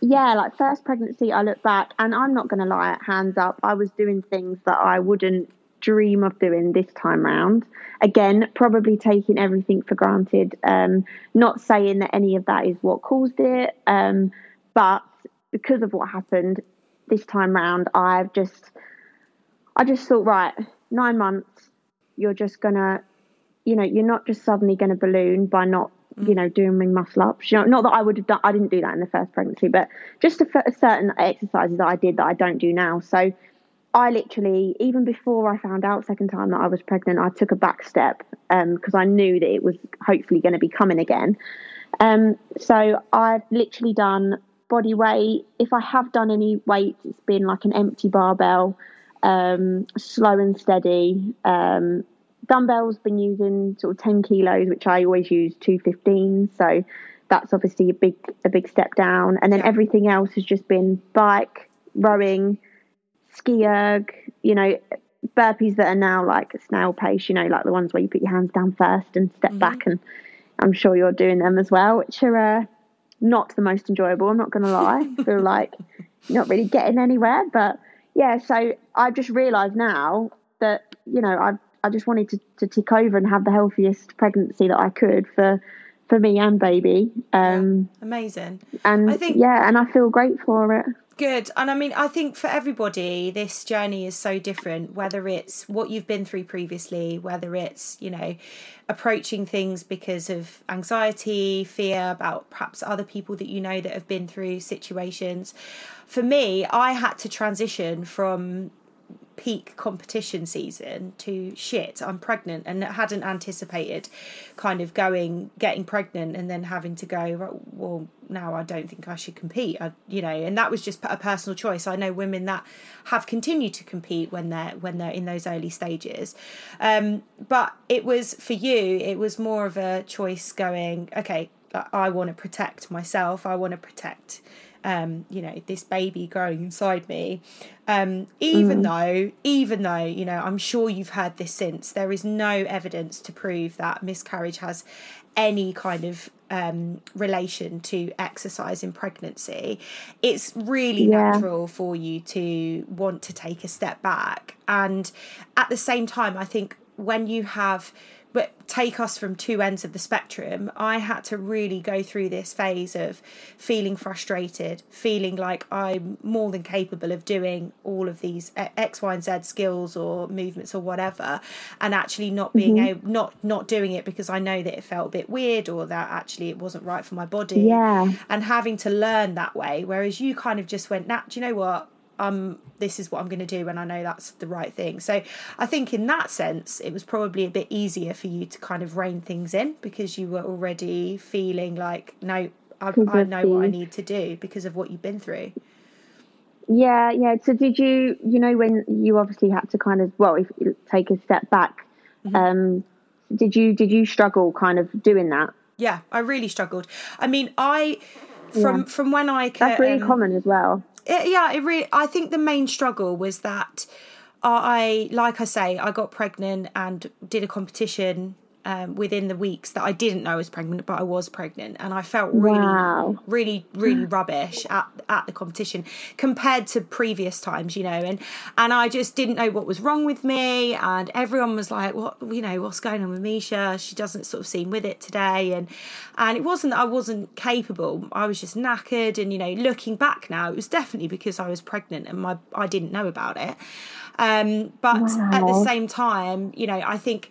yeah, like first pregnancy, I look back and I'm not going to lie, hands up, I was doing things that I wouldn't dream of doing this time round. Again, probably taking everything for granted. Um, not saying that any of that is what caused it, um, but because of what happened this time round, I've just, I just thought, right, nine months, you're just gonna, you know, you're not just suddenly going to balloon by not you know, doing muscle ups. You know, not that I would have done. I didn't do that in the first pregnancy, but just a, f- certain exercises that I did that I don't do now. So I literally, even before I found out second time that I was pregnant, I took a back step because I knew that it was hopefully going to be coming again. Um, so I've literally done body weight. If I have done any weight, it's been like an empty barbell, um, slow and steady. Um, dumbbells been using sort of 10 kilos which i always use 215 so that's obviously a big a big step down. And then Yeah. everything else has just been bike rowing ski erg you know burpees that are now like snail pace you know like the ones where you put your hands down first and step back and i'm sure you're doing them as well which are uh, not the most enjoyable i'm not going to lie. I feel *laughs* like not really getting anywhere but yeah so i've just realized now that you know i've I just wanted to, to tick over and have the healthiest pregnancy that I could for for me and baby. Um, amazing and I think- yeah, and I feel great for it. Good. And I mean, I think for everybody, this journey is so different, whether it's what you've been through previously, whether it's, you know, approaching things because of anxiety, fear about perhaps other people that you know that have been through situations. For me, I had to transition from peak competition season to shit i'm pregnant and hadn't anticipated kind of going getting pregnant and then having to go well now i don't think i should compete I, you know and that was just a personal choice. I know women that have continued to compete when they're when they're in those early stages. Um, but it was for you it was more of a choice going okay i want to protect myself. I want to protect um, you know, this baby growing inside me. Um, even though, even though, you know, I'm sure you've heard this since, there is no evidence to prove that miscarriage has any kind of um, relation to exercise in pregnancy. It's really Yeah. natural for you to want to take a step back. And at the same time, I think when you have but take us from two ends of the spectrum i had to really go through this phase of feeling frustrated feeling like i'm more than capable of doing all of these X, Y, and z skills or movements or whatever and actually not being mm-hmm. able not not doing it because i know that it felt a bit weird or that actually it wasn't right for my body Yeah. and having to learn that way whereas you kind of just went nah do you know what um this is what I'm going to do and I know that's the right thing. So I think in that sense it was probably a bit easier for you to kind of rein things in because you were already feeling like no I, I know what I need to do because of what you've been through. Yeah, yeah. So did you, you know, when you obviously had to kind of, well, if you take a step back, mm-hmm. um, did you did you struggle kind of doing that? Yeah, I really struggled. I mean, I from yeah. from when I came that's really um, common as well. It, yeah, it really. I think the main struggle was that I, like I say, I got pregnant and did a competition um, within the weeks that I didn't know I was pregnant, but I was pregnant, and I felt really, wow. really, really *gasps* rubbish at at the competition compared to previous times, you know, and and I just didn't know what was wrong with me, and everyone was like, "What, you know, what's going on with Meisha? She doesn't sort of seem with it today," and and it wasn't that I wasn't capable, I was just knackered, and you know, looking back now, it was definitely because I was pregnant and my I didn't know about it, um, but wow. at the same time, you know, I think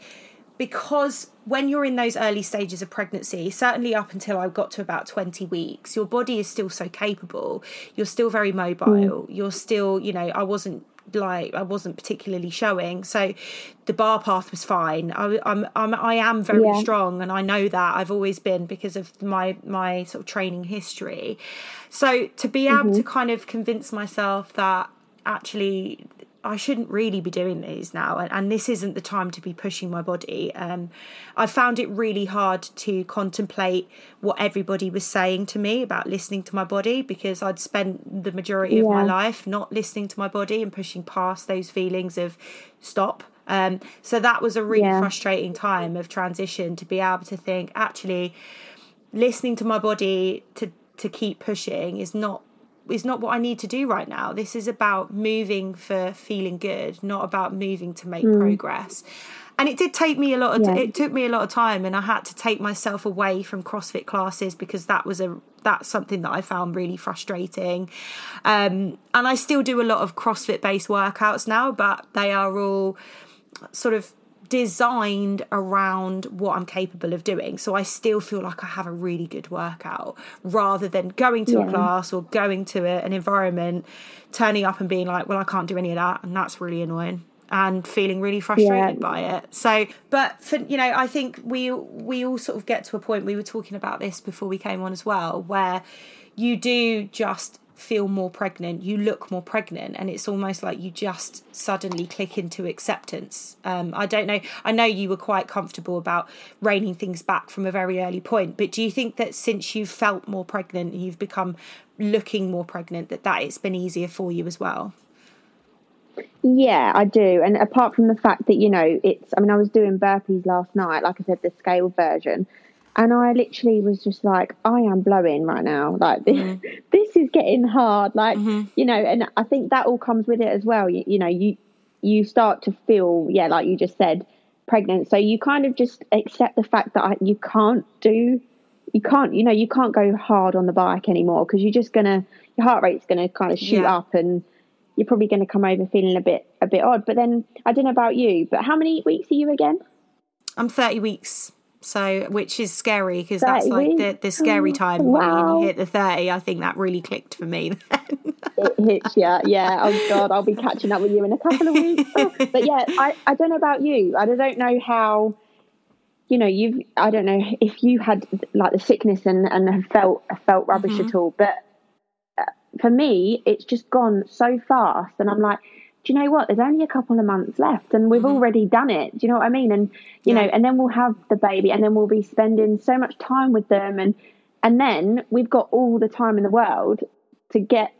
because when you're in those early stages of pregnancy, certainly up until I got to about 20 weeks, your body is still so capable. You're still very mobile. Mm. You're still, you know, I wasn't like I wasn't particularly showing. So the bar path was fine. I, I'm, I'm I am very yeah. strong, and I know that I've always been because of my my sort of training history. So to be able mm-hmm. to kind of convince myself that actually I shouldn't really be doing these now, and, and this isn't the time to be pushing my body. Um, I found it really hard to contemplate what everybody was saying to me about listening to my body because I'd spent the majority yeah. of my life not listening to my body and pushing past those feelings of stop. Um, so that was a really yeah. frustrating time of transition to be able to think actually listening to my body to to keep pushing is not is not what I need to do right now. This is about moving for feeling good, not about moving to make mm. progress. And it did take me a lot of yeah. it took me a lot of time and I had to take myself away from CrossFit classes because that was a that's something that I found really frustrating. Um, and I still do a lot of CrossFit based workouts now, but they are all sort of designed around what I'm capable of doing. So I still feel like I have a really good workout rather than going to yeah. a class or going to a, an environment, turning up and being like, well, I can't do any of that. And that's really annoying and feeling really frustrated yeah. by it. So, but for, you know, I think we we all sort of get to a point. We were talking about this before we came on as well, where you do just feel more pregnant, you look more pregnant, and it's almost like you just suddenly click into acceptance. Um, I don't know. I know you were quite comfortable about reining things back from a very early point, but do you think that since you've felt more pregnant and you've become looking more pregnant, that that it's been easier for you as well? Yeah, I do. And apart from the fact that, you know, it's, I mean, I was doing burpees last night, like I said, the scale version and I literally was just like, I am blowing right now. Like this, mm-hmm. *laughs* this is getting hard. Like mm-hmm. you know, and I think that all comes with it as well. You, you know, you you start to feel, yeah, like you just said, pregnant. So you kind of just accept the fact that I, you can't do, you can't, you know, you can't go hard on the bike anymore because you're just gonna, your heart rate's gonna kind of shoot yeah. up and you're probably going to come over feeling a bit a bit odd. But then I don't know about you, but how many weeks are you again? I'm 30 weeks so which is scary because that's like the, the scary time wow. when you hit the 30 i think that really clicked for me *laughs* it hits yeah yeah. Oh god i'll be catching up with you in a couple of weeks. Oh, but yeah I, I don't know about you i don't know how you know you've i don't know if you had like the sickness and and have felt felt rubbish mm-hmm. at all but uh, for me it's just gone so fast and i'm like do you know what? There's only a couple of months left and we've mm-hmm. already done it. Do you know what I mean? And, you yeah. know, and then we'll have the baby and then we'll be spending so much time with them. And, and then we've got all the time in the world to get,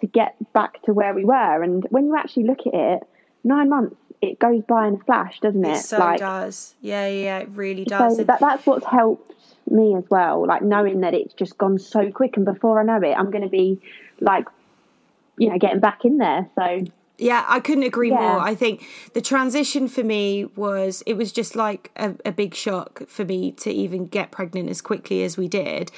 to get back to where we were. And when you actually look at it, nine months, it goes by in a flash, doesn't it? It so like, does. Yeah, yeah, it really does. So that, that's what's helped me as well. Like knowing that it's just gone so quick and before I know it, I'm going to be like, you know, getting back in there. So yeah, I couldn't agree yeah. more. I think the transition for me was it was just like a, a, big shock for me to even get pregnant as quickly as we did.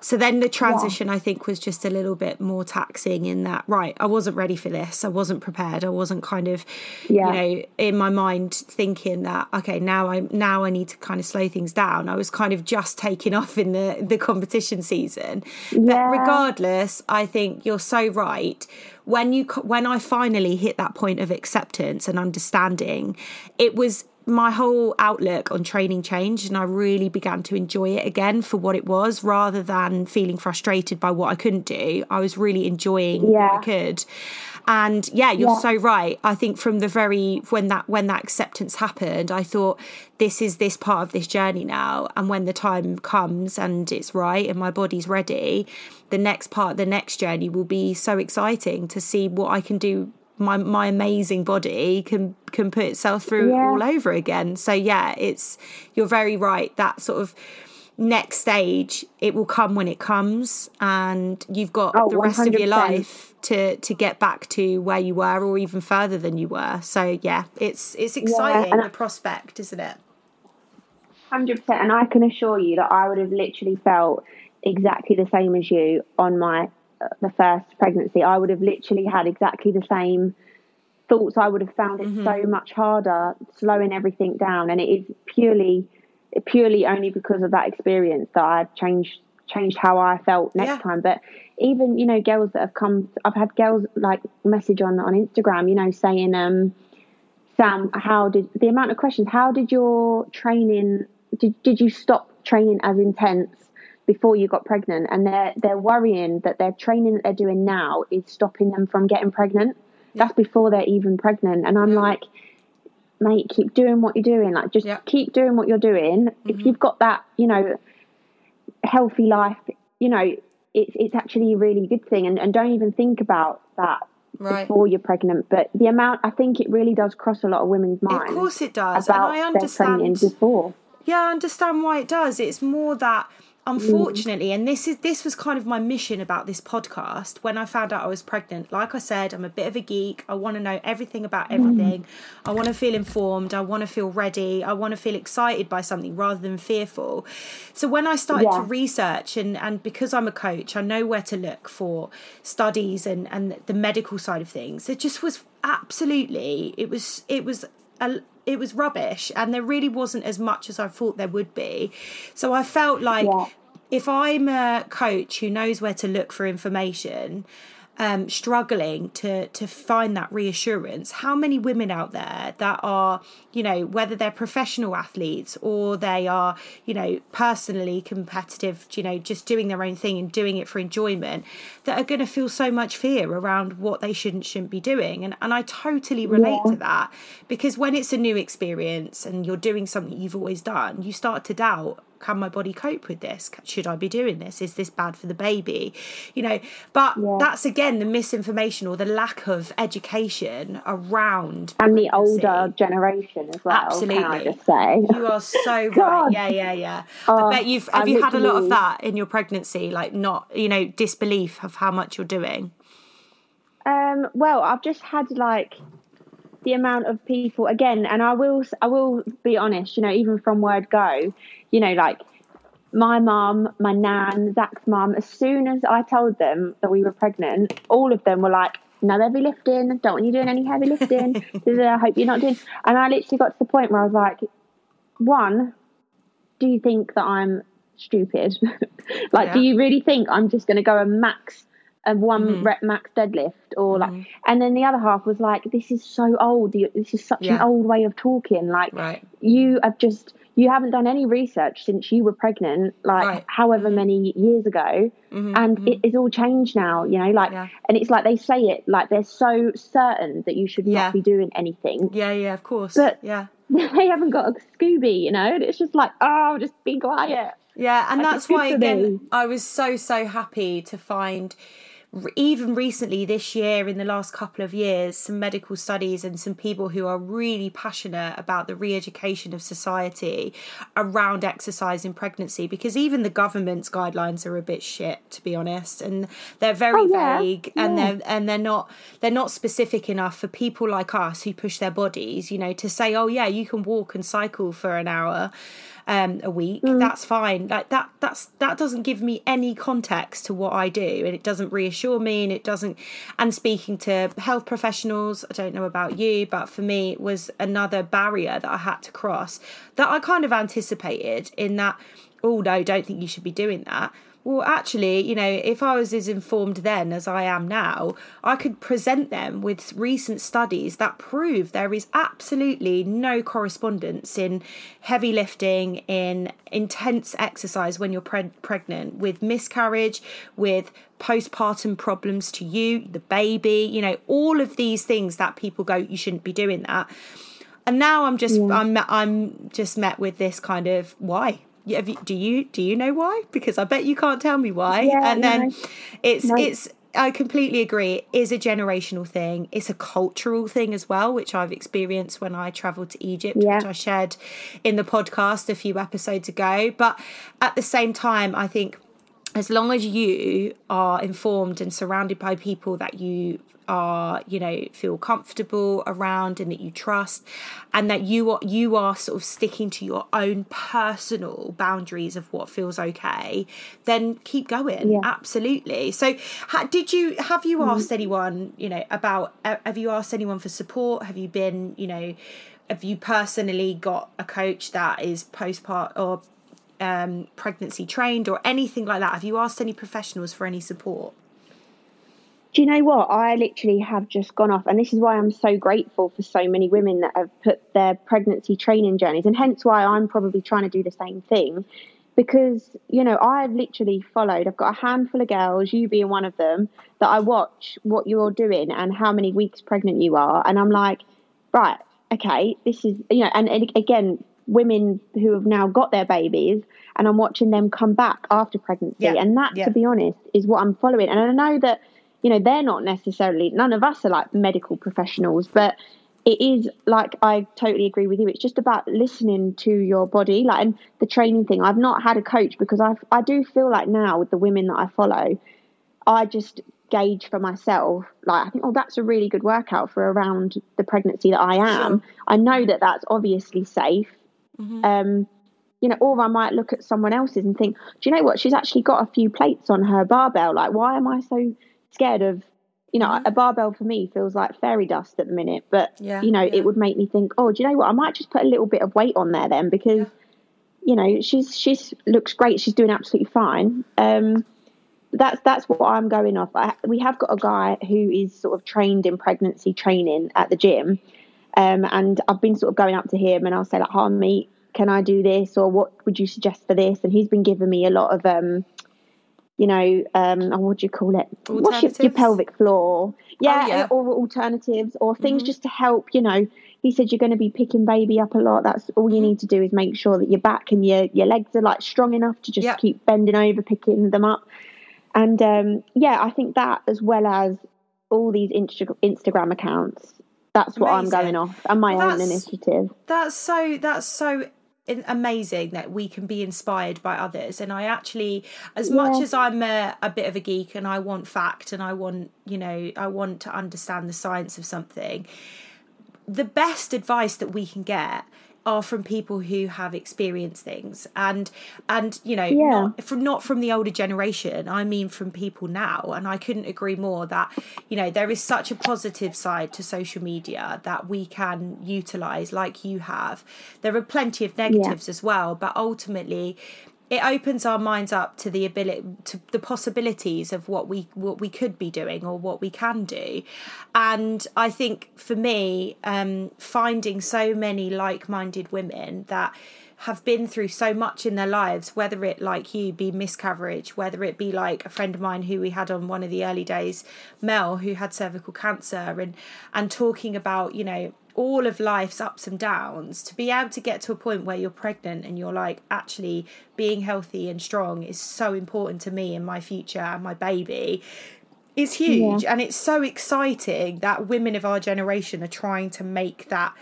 So then the transition yeah. I think was just a little bit more taxing in that right, I wasn't ready for this. I wasn't prepared. I wasn't kind of yeah. you know in my mind thinking that okay, now I now I need to kind of slow things down. I was kind of just taking off in the the competition season. But regardless, I think you're so right when you when I finally hit that point of acceptance and understanding, it was my whole outlook on training changed and I really began to enjoy it again for what it was rather than feeling frustrated by what I couldn't do. I was really enjoying Yeah. what I could. And yeah, you're Yeah. so right. I think from the very when that when that acceptance happened, I thought this is this part of this journey now. And when the time comes and it's right and my body's ready, the next part, the next journey will be so exciting to see what I can do. My my amazing body can can put itself through Yeah. all over again. So yeah, it's you're very right. That sort of next stage it will come when it comes and you've got Oh, the rest of your life to to get back to where you were or even further than you were so yeah it's it's exciting I- the prospect isn't it Hundred percent, and I can assure you that I would have literally felt exactly the same as you on my the first pregnancy. I would have literally had exactly the same thoughts. I would have found it so much harder slowing everything down, and it is purely purely only because of that experience that I've changed changed how I felt next Yeah. time. But even you know girls that have come, I've had girls like message on on Instagram, you know, saying um. Sam, how did the amount of questions? How did your training? Did did you stop training as intense before you got pregnant? And they're they're worrying that their training that they're doing now is stopping them from getting pregnant. That's before they're even pregnant. And I'm Yeah. like, mate, keep doing what you're doing. Like, just Yeah. keep doing what you're doing. If mm-hmm. you've got that, you know, healthy life, you know, it's it's actually a really good thing. And and don't even think about that Right. before you're pregnant. But the amount, I think it really does cross a lot of women's minds. of course it does About and i understand before. Yeah, I understand why it does. It's more that Mm. unfortunately, and this is this was kind of my mission about this podcast when I found out I was pregnant. Like I said, I'm a bit of a geek. I want to know everything about mm. everything. I want to feel informed. I want to feel ready. I want to feel excited by something rather than fearful. So when I started to research and and because I'm a coach, I know where to look for studies and and the medical side of things. It just was absolutely it was it was a, it was rubbish and there really wasn't as much as I thought there would be. So I felt like Yeah. If I'm a coach who knows where to look for information, um, struggling to to find that reassurance, how many women out there that are, you know, whether they're professional athletes or they are, you know, personally competitive, you know, just doing their own thing and doing it for enjoyment, that are going to feel so much fear around what they shouldn't shouldn't be doing, and and I totally relate Yeah. to that because when it's a new experience and you're doing something you've always done, you start to doubt can my body cope with this? Should I be doing this? Is this bad for the baby? You know, but that's again the misinformation or the lack of education around And the pregnancy. older generation as well. Absolutely. You are so *laughs* right. Yeah, yeah, yeah. Oh, I bet you've have I you had a lot of that in your pregnancy, like not, you know, disbelief of how much you're doing. Um, well, I've just had like the amount of people again, and I will I will be honest. You know, even from word go, you know, like my mum, my nan, Zack's mum. As soon as I told them that we were pregnant, all of them were like, "No heavy lifting. Don't want you doing any heavy lifting. *laughs* I hope you're not doing." And I literally got to the point where I was like, "One, do you think that I'm stupid? *laughs* like, do you really think I'm just going to go and max a one Mm-hmm. rep max deadlift or like?" And then the other half was like, "This is so old. This is such an old way of talking. Like, Right. you have just." You haven't done any research since you were pregnant, like Right. however many years ago, and it is all changed now. You know, like, Mm-hmm, Yeah. and it's like they say it like they're so certain that you should Yeah. not be doing anything, Yeah, yeah, of course. But- yeah. *laughs* they haven't got a Scooby, you know. And it's just like, oh, just be quiet. Yeah, and Like, that's why again. I was so so happy to find even recently this year in the last couple of years some medical studies and some people who are really passionate about the re-education of society around exercise in pregnancy because even the government's guidelines are a bit shit to be honest and they're very Oh, yeah, vague and they're and they're not they're not specific enough for people like us who push their bodies you know to say oh yeah you can walk and cycle for an hour um, a week that's fine. Like that that's that doesn't give me any context to what i do and it doesn't reassure me and it doesn't and speaking to health professionals i don't know about you but for me it was another barrier that i had to cross that i kind of anticipated in that oh no don't think you should be doing that well, actually, you know, if I was as informed then as I am now, I could present them with recent studies that prove there is absolutely no correspondence in heavy lifting, in intense exercise when you're pre- pregnant, with miscarriage, with postpartum problems to you, the baby, you know, all of these things that people go, you shouldn't be doing that. And now I'm just, yeah. I'm, I'm just met with this kind of why you, do you do you know why? Because I bet you can't tell me why. Yeah, and then no. it's no. it's I completely agree. It is a generational thing. It's a cultural thing as well, which I've experienced when I travelled to Egypt, yeah. which I shared in the podcast a few episodes ago. But at the same time, I think as long as you are informed and surrounded by people that you are you know feel comfortable around and that you trust and that you are you are sort of sticking to your own personal boundaries of what feels okay then keep going yeah. absolutely so ha, did you have you mm-hmm. asked anyone you know about have you asked anyone for support have you been you know have you personally got a coach that is postpart or um, pregnancy trained or anything like that have you asked any professionals for any support do you know what? I literally have just gone off, and this is why I'm so grateful for so many women that have put their pregnancy training journeys, and hence why I'm probably trying to do the same thing. Because, you know, I've literally followed, I've got a handful of girls, you being one of them, that I watch what you're doing and how many weeks pregnant you are. And I'm like, right, okay, this is, you know, and, and again, women who have now got their babies and I'm watching them come back after pregnancy. Yeah, and that, yeah. to be honest, is what I'm following. And I know that you know, they're not necessarily, none of us are like medical professionals, but it is like, I totally agree with you. It's just about listening to your body, like, and the training thing. I've not had a coach because I, I do feel like now with the women that I follow, I just gauge for myself, like, I think, oh, that's a really good workout for around the pregnancy that I am. I know that that's obviously safe. Mm-hmm. Um, you know, or I might look at someone else's and think, do you know what? She's actually got a few plates on her barbell. Like, why am I so scared of you know, mm-hmm. a barbell for me feels like fairy dust at the minute, but yeah, you know, yeah. it would make me think, oh, do you know what? I might just put a little bit of weight on there then because, yeah. you know, she's she's looks great. She's doing absolutely fine. Um, that's that's what I'm going off. I, we have got a guy who is sort of trained in pregnancy training at the gym, um, and I've been sort of going up to him and I'll say like, "Hi, mate, can I do this or what would you suggest for this?" And he's been giving me a lot of um, you know, um, oh, what do you call it? Wash your, your pelvic floor. Yeah, oh, yeah, or alternatives or things mm-hmm. just to help, you know. He said you're going to be picking baby up a lot. That's all you mm-hmm. need to do is make sure that your back and your, your legs are like strong enough to just yep. keep bending over, picking them up. And um, yeah, I think that as well as all these Insta- Instagram accounts, that's what Amazing. I'm going off and my well, own initiative. That's so that's so amazing that we can be inspired by others and i actually as yeah. much as i'm a, a, bit of a geek and i want fact and i want you know i want to understand the science of something the best advice that we can get are from people who have experienced things and and you know yeah. not from not from the older generation i mean from people now and i couldn't agree more that you know there is such a positive side to social media that we can utilize like you have there are plenty of negatives yeah. as well but ultimately it opens our minds up to the ability to the possibilities of what we what we could be doing or what we can do. And i think for me um, finding so many like-minded women that have been through so much in their lives, whether it like you be miscarriage, whether it be like a friend of mine who we had on one of the early days, Mel, who had cervical cancer, and and talking about you know all of life's ups and downs to be able to get to a point where you're pregnant and you're like actually being healthy and strong is so important to me and my future and my baby is huge yeah. and it's so exciting that women of our generation are trying to make that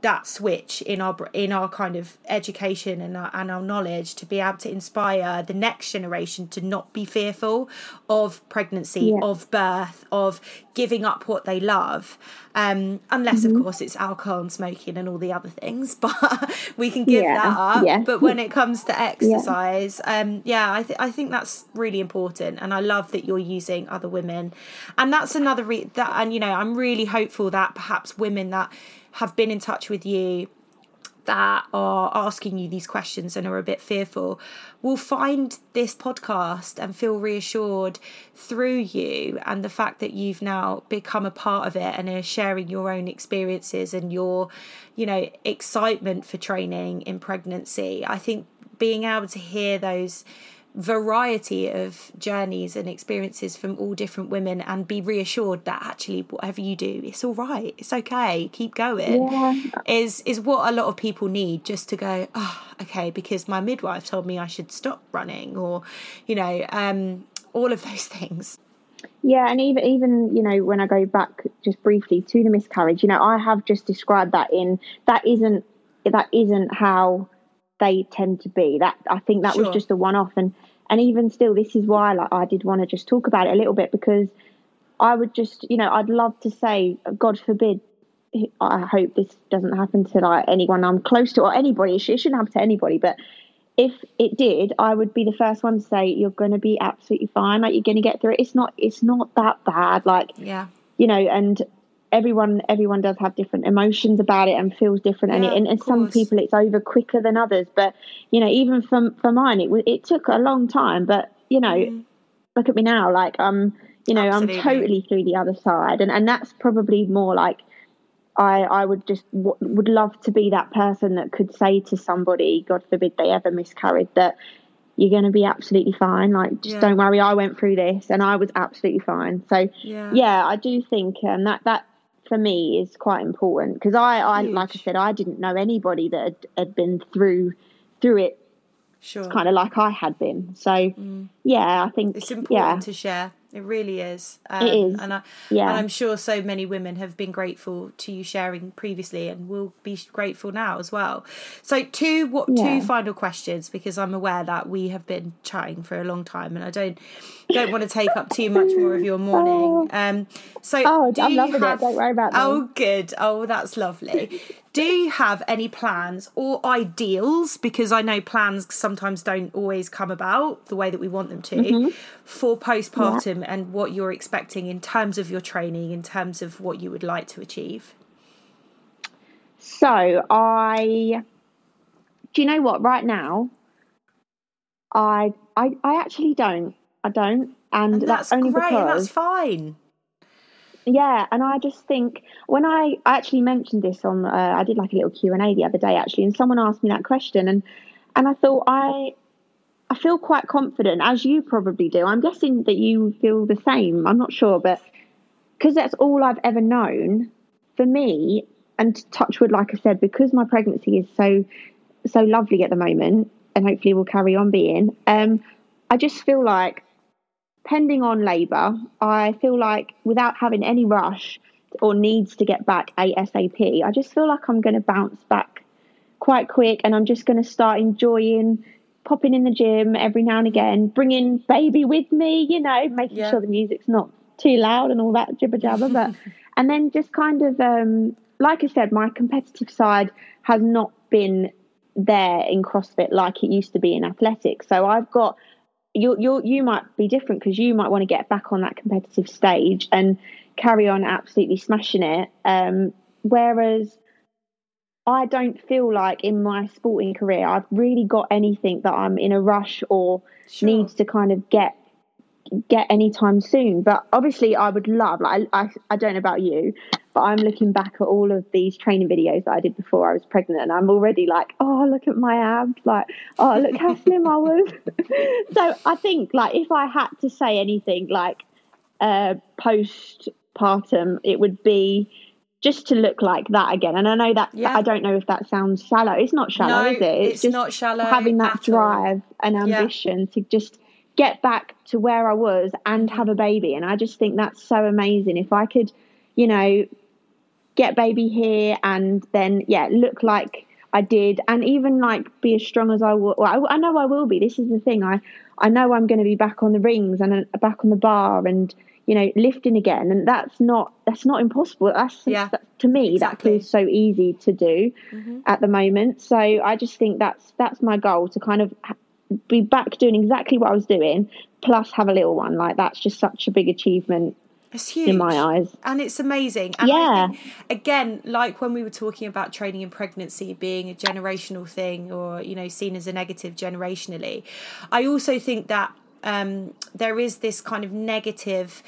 that switch in our in our kind of education and our, and our knowledge to be able to inspire the next generation to not be fearful of pregnancy yeah. of birth of giving up what they love um, unless mm-hmm. of course it's alcohol and smoking and all the other things *laughs* but we can give yeah. that up yeah. but when it comes to *laughs* exercise yeah, um, yeah I, th- I think that's really important and I love that you're using other women and that's another re- that and you know I'm really hopeful that perhaps women that have been in touch with you that are asking you these questions and are a bit fearful will find this podcast and feel reassured through you and the fact that you've now become a part of it and are sharing your own experiences and your you know excitement for training in pregnancy. I think being able to hear those variety of journeys and experiences from all different women and be reassured that actually whatever you do it's all right it's okay keep going yeah. is is what a lot of people need just to go oh okay because my midwife told me I should stop running or you know um all of those *laughs* things yeah, and even even you know when I go back just briefly to the miscarriage, you know I have just described that in that isn't that isn't how they tend to be. That I think that sure. was just a one off, and and even still, this is why like I did want to just talk about it a little bit because I would just you know I'd love to say, God forbid, I hope this doesn't happen to like anyone I'm close to or anybody. It shouldn't happen to anybody, but if it did, I would be the first one to say you're going to be absolutely fine. Like you're going to get through it. It's not. It's not that bad. Like yeah, you know, and everyone everyone does have different emotions about it and feels different yeah, and, it, and, and some people it's over quicker than others but you know even for for mine it it took a long time but you know mm. look at me now like um you know Absolutely. I'm totally through the other side and and that's probably more like I I would just w- would love to be that person that could say to somebody god forbid they ever miscarried that you're going to be absolutely fine. Like, just yeah. don't worry. I went through this and I was absolutely fine. So, yeah, yeah I do think um, that that for me is quite important because I, I like I said, I didn't know anybody that had, had been through through it. Sure. It's kind of like I had been. So mm. yeah, I think it's important yeah. to share. It really is. Um, it is. And, I, yeah. and I'm sure so many women have been grateful to you sharing previously and will be grateful now as well. So two what yeah. two final questions because I'm aware that we have been chatting for a long time and I don't don't want to take up too much more of your morning. *laughs* Um so Oh, I'm loving have, it. Don't worry about that. Oh good. Oh that's lovely. Do you have any plans or ideals because I know plans sometimes don't always come about the way that we want them to mm-hmm. for postpartum yeah. and what you're expecting in terms of your training, in terms of what you would like to achieve? So, I do you know what? Right now, I I, I actually don't. I don't, and, and that's, that's, only great. Because, that's fine. Yeah, and I just think when I, actually mentioned this on, uh, I did like a little Q and A the other day actually, and someone asked me that question, and and I thought I I feel quite confident, as you probably do. I'm guessing that you feel the same. I'm not sure, but because that's all I've ever known, for me, and touch wood, like I said, because my pregnancy is so so lovely at the moment, and hopefully will carry on being. Um, I just feel like, pending on labour, I feel like without having any rush or needs to get back ASAP, I just feel like I'm going to bounce back quite quick, and I'm just going to start enjoying popping in the gym every now and again, bringing baby with me, you know, making yeah. sure the music's not too loud and all that jibber jabber. But *laughs* and then just kind of um, like I said, my competitive side has not been there in CrossFit like it used to be in athletics. So I've got you you you might be different because you might want to get back on that competitive stage and carry on absolutely smashing it. Um, whereas I don't feel like in my sporting career I've really got anything that I'm in a rush or sure. needs to kind of get get anytime soon. But obviously, I would love. Like I, I don't know about you, but I'm looking back at all of these training videos that I did before I was pregnant, and I'm already like, oh, look at my abs. Like, oh, look how *laughs* slim I was. *laughs* so I think like if I had to say anything like uh, postpartum, it would be just to look like that again. And I know that yeah. I don't know if that sounds shallow. It's not shallow, no, is it? It's, it's just not shallow. Having that drive all. and ambition yeah. to just get back to where I was and have a baby. And I just think that's so amazing. If I could, you know, get baby here and then yeah, look like I did, and even like be as strong as I will. Well, I, I know I will be. This is the thing. I I know I'm going to be back on the rings and uh, back on the bar and you know lifting again and that's not that's not impossible that's, yeah, that, to me exactly. that feels so easy to do mm-hmm. at the moment so i just think that's that's my goal to kind of be back doing exactly what i was doing plus have a little one like that's just such a big achievement It's huge in my eyes. and it's amazing. And Yeah. Think, again, like when we were talking about training in pregnancy being a generational thing, or you know, seen as a negative generationally, I also think that um, there is this kind of negative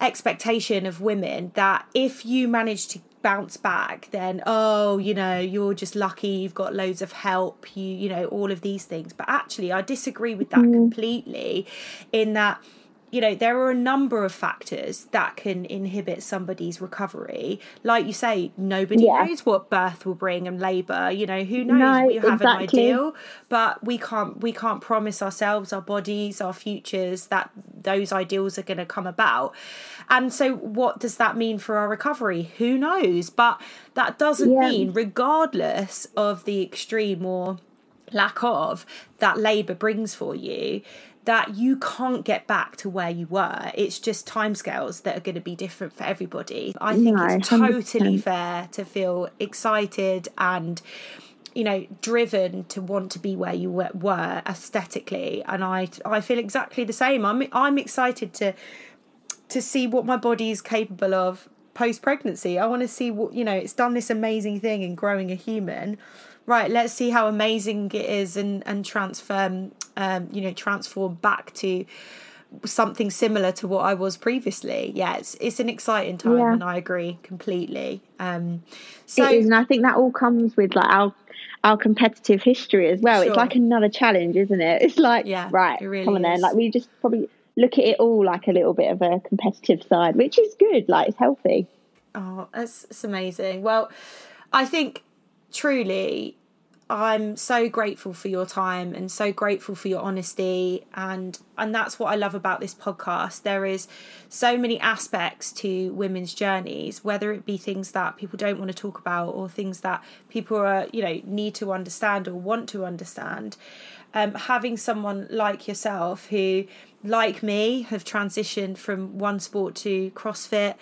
expectation of women that if you manage to bounce back then oh you know you're just lucky you've got loads of help you you know all of these things but actually i disagree with that completely in that you know there are a number of factors that can inhibit somebody's recovery like you say nobody Yeah. knows what birth will bring and labor you know who knows No, we have exactly. an ideal but we can't we can't promise ourselves our bodies our futures that those ideals are going to come about and so what does that mean for our recovery who knows but that doesn't Yeah. mean regardless of the extreme or lack of that labour brings for you that you can't get back to where you were. It's just timescales that are going to be different for everybody. I think No, it's totally 100%. fair to feel excited and you know driven to want to be where you were, were aesthetically and I I feel exactly the same. I'm I'm excited to to see what my body is capable of post pregnancy. I want to see what you know. It's done this amazing thing in growing a human. Right, let's see how amazing it is and and transform, um, you know, transform back to something similar to what I was previously. Yeah, it's it's an exciting time, Yeah. and I agree completely. Um, so it is, and I think that all comes with like our our competitive history as well. Sure. It's like another challenge, isn't it? It's like Yeah, right, really come on then. Like we just probably look at it all like a little bit of a competitive side, which is good. Like it's healthy. Oh, that's, that's amazing. Well, I think truly I'm so grateful for your time and so grateful for your honesty and and that's what I love about this podcast. There is so many aspects to women's journeys, whether it be things that people don't want to talk about or things that people are, you know, need to understand or want to understand. Um, having someone like yourself who, like me, have transitioned from one sport to CrossFit,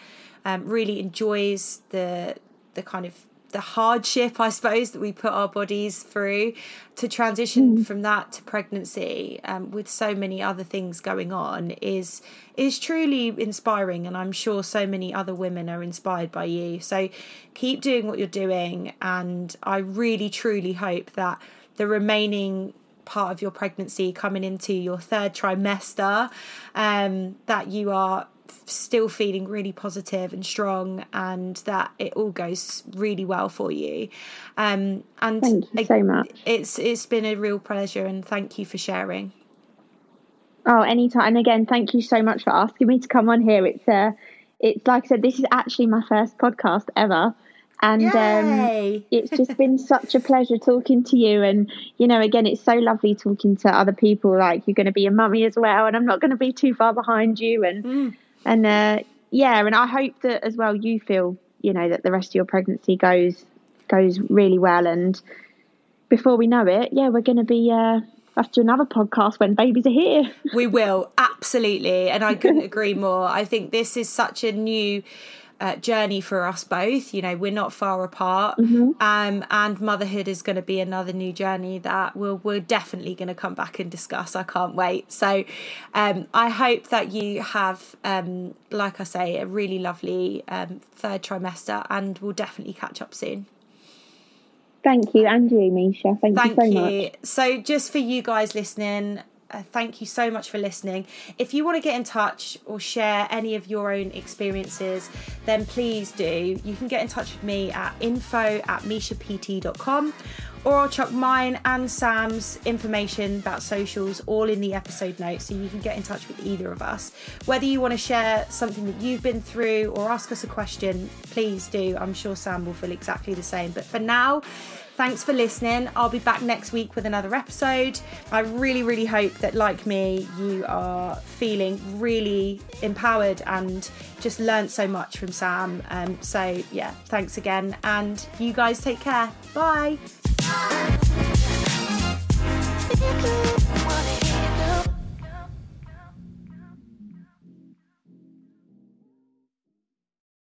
um, really enjoys the the kind of the hardship, I suppose, that we put our bodies through to transition from that to pregnancy um, with so many other things going on is is truly inspiring and I'm sure so many other women are inspired by you. So keep doing what you're doing and I really truly hope that the remaining part of your pregnancy coming into your third trimester um, that you are still feeling really positive and strong and that it all goes really well for you um and Thank you so much. it's it's been a real pleasure and thank you for sharing Oh, anytime. And again, thank you so much for asking me to come on here. It's uh it's like I said, this is actually my first podcast ever. And um it's just *laughs* been such a pleasure talking to you and you know again it's so lovely talking to other people like you're going to be a mummy as well and i'm not going to be too far behind you and Mm. And uh yeah and i hope that as well you feel you know that the rest of your pregnancy goes goes really well. And before we know it yeah we're going to be uh after another podcast when babies are here. We will. Absolutely, and I couldn't *laughs* agree more. I think this is such a new uh, journey for us both. You know, we're not far apart, um, and motherhood is going to be another new journey that we're we're definitely going to come back and discuss. I can't wait. So, um, I hope that you have, um, like I say, a really lovely um, third trimester, and we'll definitely catch up soon. thank you and you Meisha thank, Thank you so you. much So, just for you guys listening, uh, thank you so much for listening. If you want to get in touch or share any of your own experiences, then please do. You can get in touch with me at info at meishapt.com or I'll chuck mine and Sam's information about socials all in the episode notes so you can get in touch with either of us. Whether you want to share something that you've been through or ask us a question, please do. I'm sure Sam will feel exactly the same. But for now, Thanks for listening. I'll be back next week with another episode. I really, really hope that, like me, you are feeling really empowered and just learnt so much from Sam. Um, so, yeah, thanks again. And you guys take care. Bye.